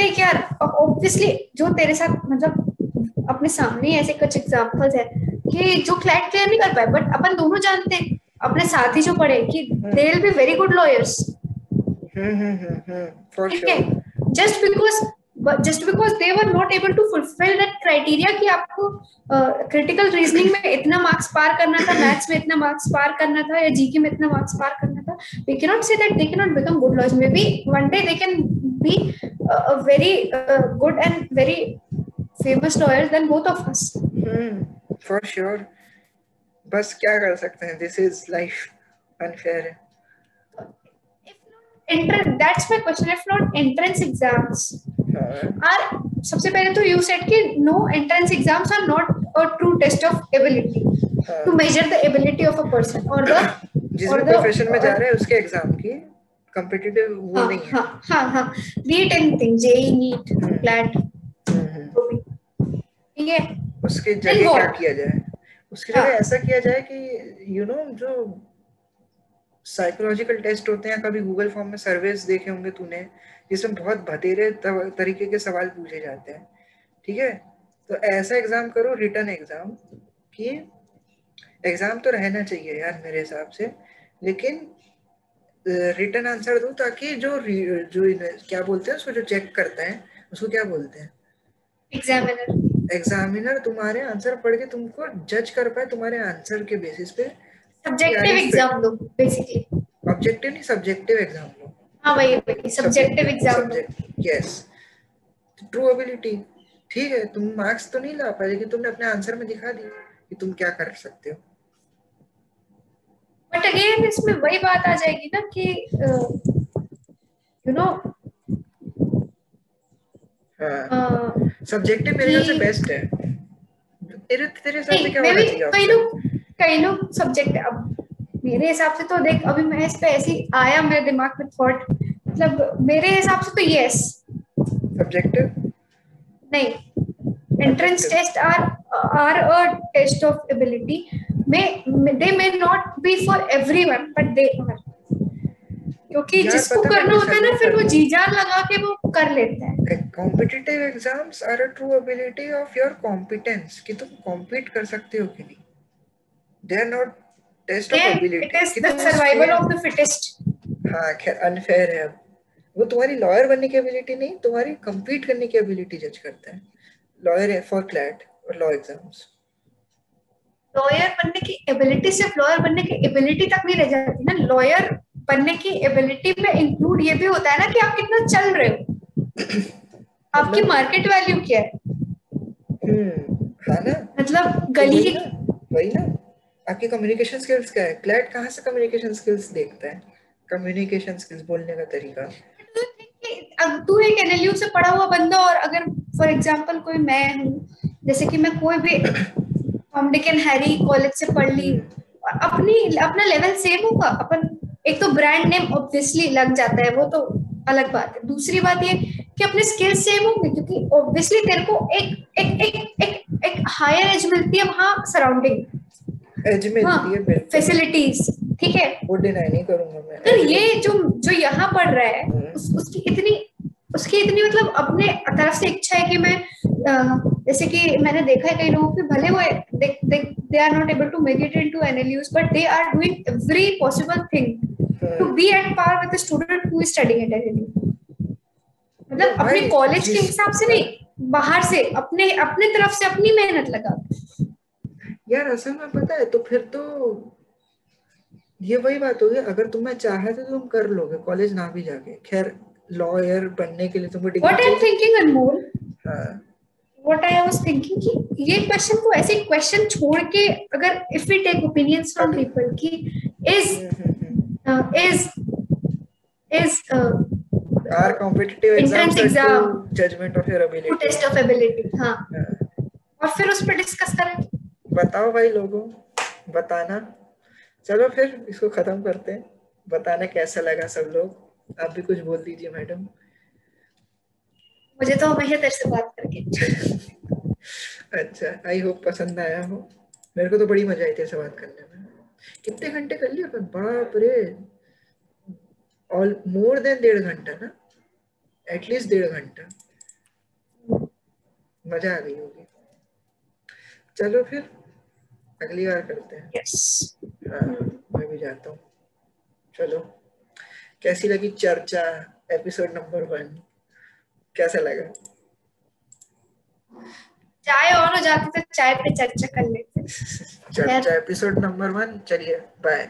देख यार ऑब्वियसली जो तेरे साथ मतलब अपने सामने ऐसे कुछ एग्जांपल्स है कि जो क्लैट क्लियर नहीं कर पाए बट अपन दोनों जानते हैं अपने साथ ही जो पढ़े कि they will be very good lawyers ठीक है? Just because just because they were not able to fulfil that criteria कि आपको क्रिटिकल uh, रीजनिंग में इतना मार्क्स पार करना था मैथ्स में इतना मार्क्स पार करना था या जीके में इतना मार्क्स पार करना था we cannot say that they cannot become good lawyers maybe one day they can be uh, a very uh, good and very famous lawyers than both of us hmm, for sure बस क्या कर सकते हैं दिस इज़ लाइफ अनफेयर है entrance that's my question if not entrance exams are सबसे पहले तो you said कि no entrance exams are not a true test of ability. to measure the ability of a person or the जिस प्रोफेशन में जा रहे हैं उसके एग्ज़ाम की कॉम्पिटिटिव वो हाँ, नहीं है। हाँ हाँ हाँ। NEET anything JEE NEET CLAT ठीक है? उसके जगह क्या किया जाए? उसके जगह हाँ. ऐसा किया जाए कि यू नो जो साइकोलॉजिकल टेस्ट होते हैं कभी गूगल फॉर्म में सर्वेस देखे होंगे तूने जिसमें बहुत भतेरे तरीके के सवाल पूछे जाते हैं। ठीक है? तो ऐसा एग्ज़ाम करो रिटर्न एग्ज़ाम कि एग्ज़ाम तो रहना चाहिए यार मेरे हिसाब से लेकिन रिटर्न आंसर दो ताकि जो जो क्या बोलते हैं उसको जो चेक करता है उसको क्या बोलते हैं? एग्जामिनर एग्जामिनर तुम्हारे आंसर पढ़ के तुमको जज कर पाए तुम्हारे आंसर के बेसिस पे। सब्जेक्टिव एग्ज़ाम लो बेसिकली ऑब्जेक्टिव नहीं सब्जेक्टिव एग्ज़ाम लो हाँ subjective exam yes true ability ठीक है तुम मार्क्स तो नहीं ला पाए लेकिन तुमने अपने आंसर में दिखा दी कि तुम क्या कर सकते हो। बट अगेन इसमें वही बात आ जाएगी ना कि यू नो सब्जेक्टिव मेरे से बेस्ट है। तेरे तेरे हिसाब से क्या होना चाहिए कई लोग कई लोग सब्जेक्ट अब मेरे हिसाब से तो देख अभी मैं इस पे ऐसी आया मेरे दिमाग में थॉट मतलब मेरे हिसाब से तो यस सब्जेक्टिव नहीं. Entrance test are are a test of ability may they may not be for everyone but they are. क्योंकि जिसको करना होता है ना फिर वो जी जान लगा के वो कर लेता है। Competitive exams are a true ability of your competence कि तुम कॉम्पीट कर सकते हो कि नहीं? They are not test of ability it is the survival of the fittest हाँ खैर अनफेयर है अब। वो तुम्हारी लॉयर बनने की एबिलिटी नहीं तुम्हारी कम्पीट करने की एबिलिटी जज करता है। लॉयर है फॉर क्लैट और लॉ एग्ज़ाम्स लॉयर बनने की एबिलिटी सिर्फ़ लॉयर बनने की एबिलिटी तक नहीं रह जाती ना। लॉयर बनने की एबिलिटी में इंक्लूड ये भी होता है ना कि आप कितना चल रहे हो। आपकी मार्केट वैल्यू क्या है? हम्म हाँ ना। मतलब गली वही ना। आपकी कम्युनिकेशन स्किल्स क्या है? क्लैट कहाँ से कम्युनिकेशन स्किल्स देखता है? कम्युनिकेशन स्किल्स बोलने का तरीका। अब तू एक एनएलयू से पढ़ा हुआ बंदा और अगर फॉर एग्जांपल कोई मैं हूँ, जैसे कि मैं कोई भी डिक एंड हैरी कॉलेज से पढ़ ली, अपनी, अपना लेवल सेम होगा। अपन, एक तो ब्रांड नेम ऑब्वियसली लग जाता है, वो तो अलग बात है। दूसरी बात ये कि अपने स्किल्स सेम होंगे, क्योंकि ऑब्वियसली तेरे को एक एक एक एक एक हायर एज मिलती है वहाँ सराउंडिंग एज मिलती हाँ, फैसिलिटीज़ ठीक है? वो डिनाई नहीं करूँगा मैं। तो ये जो जो यहाँ पढ़ रहा है हम्म। उस, उसकी इतनी उसकी इतनी मतलब अपने तरफ़ से इच्छा है कि मैं जैसे कि मैंने देखा है कई लोगों के भले वो they are not able to make it into NLUs but they are doing every possible thing to be at par with the student who is studying at NLU मतलब अपने कॉलेज के हिसाब से नहीं बाहर से अपने अपने तरफ़ से अपनी मेहनत लगा। यार असल में पता है तो फिर तो ये वही बात होगी अगर तुम्हें चाहे तो तुम कर लोगे कॉलेज ना भी जाके। खैर लॉयर बनने के लिए तुमको what I am thinking Anmol what I was thinking कि ये क्वेश्चन को ऐसे क्वेश्चन छोड़ के अगर if we take opinions from people कि is is is are competitive exams exam judgement of your ability test of ability हाँ। और फिर उस पर डिस्कस करें। बताओ भाई लोगों बताना। चलो फिर इसको खत्म करते हैं। बताना कैसा लगा सब लोग? आप भी कुछ बोल दीजिए मैडम। मुझे तो हमेशा तेरे से बात करके। अच्छा आई होप पसंद आया हो। मेरे को तो बड़ी मज़ा आई तेरे से बात करने में। कितने घंटे कर लिए अपन? बाप रे ऑल मोर देन डेढ़ घंटा ना? एटलीस्ट डेढ़ घंटा। मज़ा आ गई होगी। चलो फिर। अगली बार करते हैं। Yes. हाँ मैं भी जाता हूँ। चलो। कैसी लगी चर्चा एपिसोड नंबर वन कैसा लगा? चाय और हो जाती तो चाय पे चर्चा कर लेते। चर्चा एपिसोड नंबर वन चलिए बाय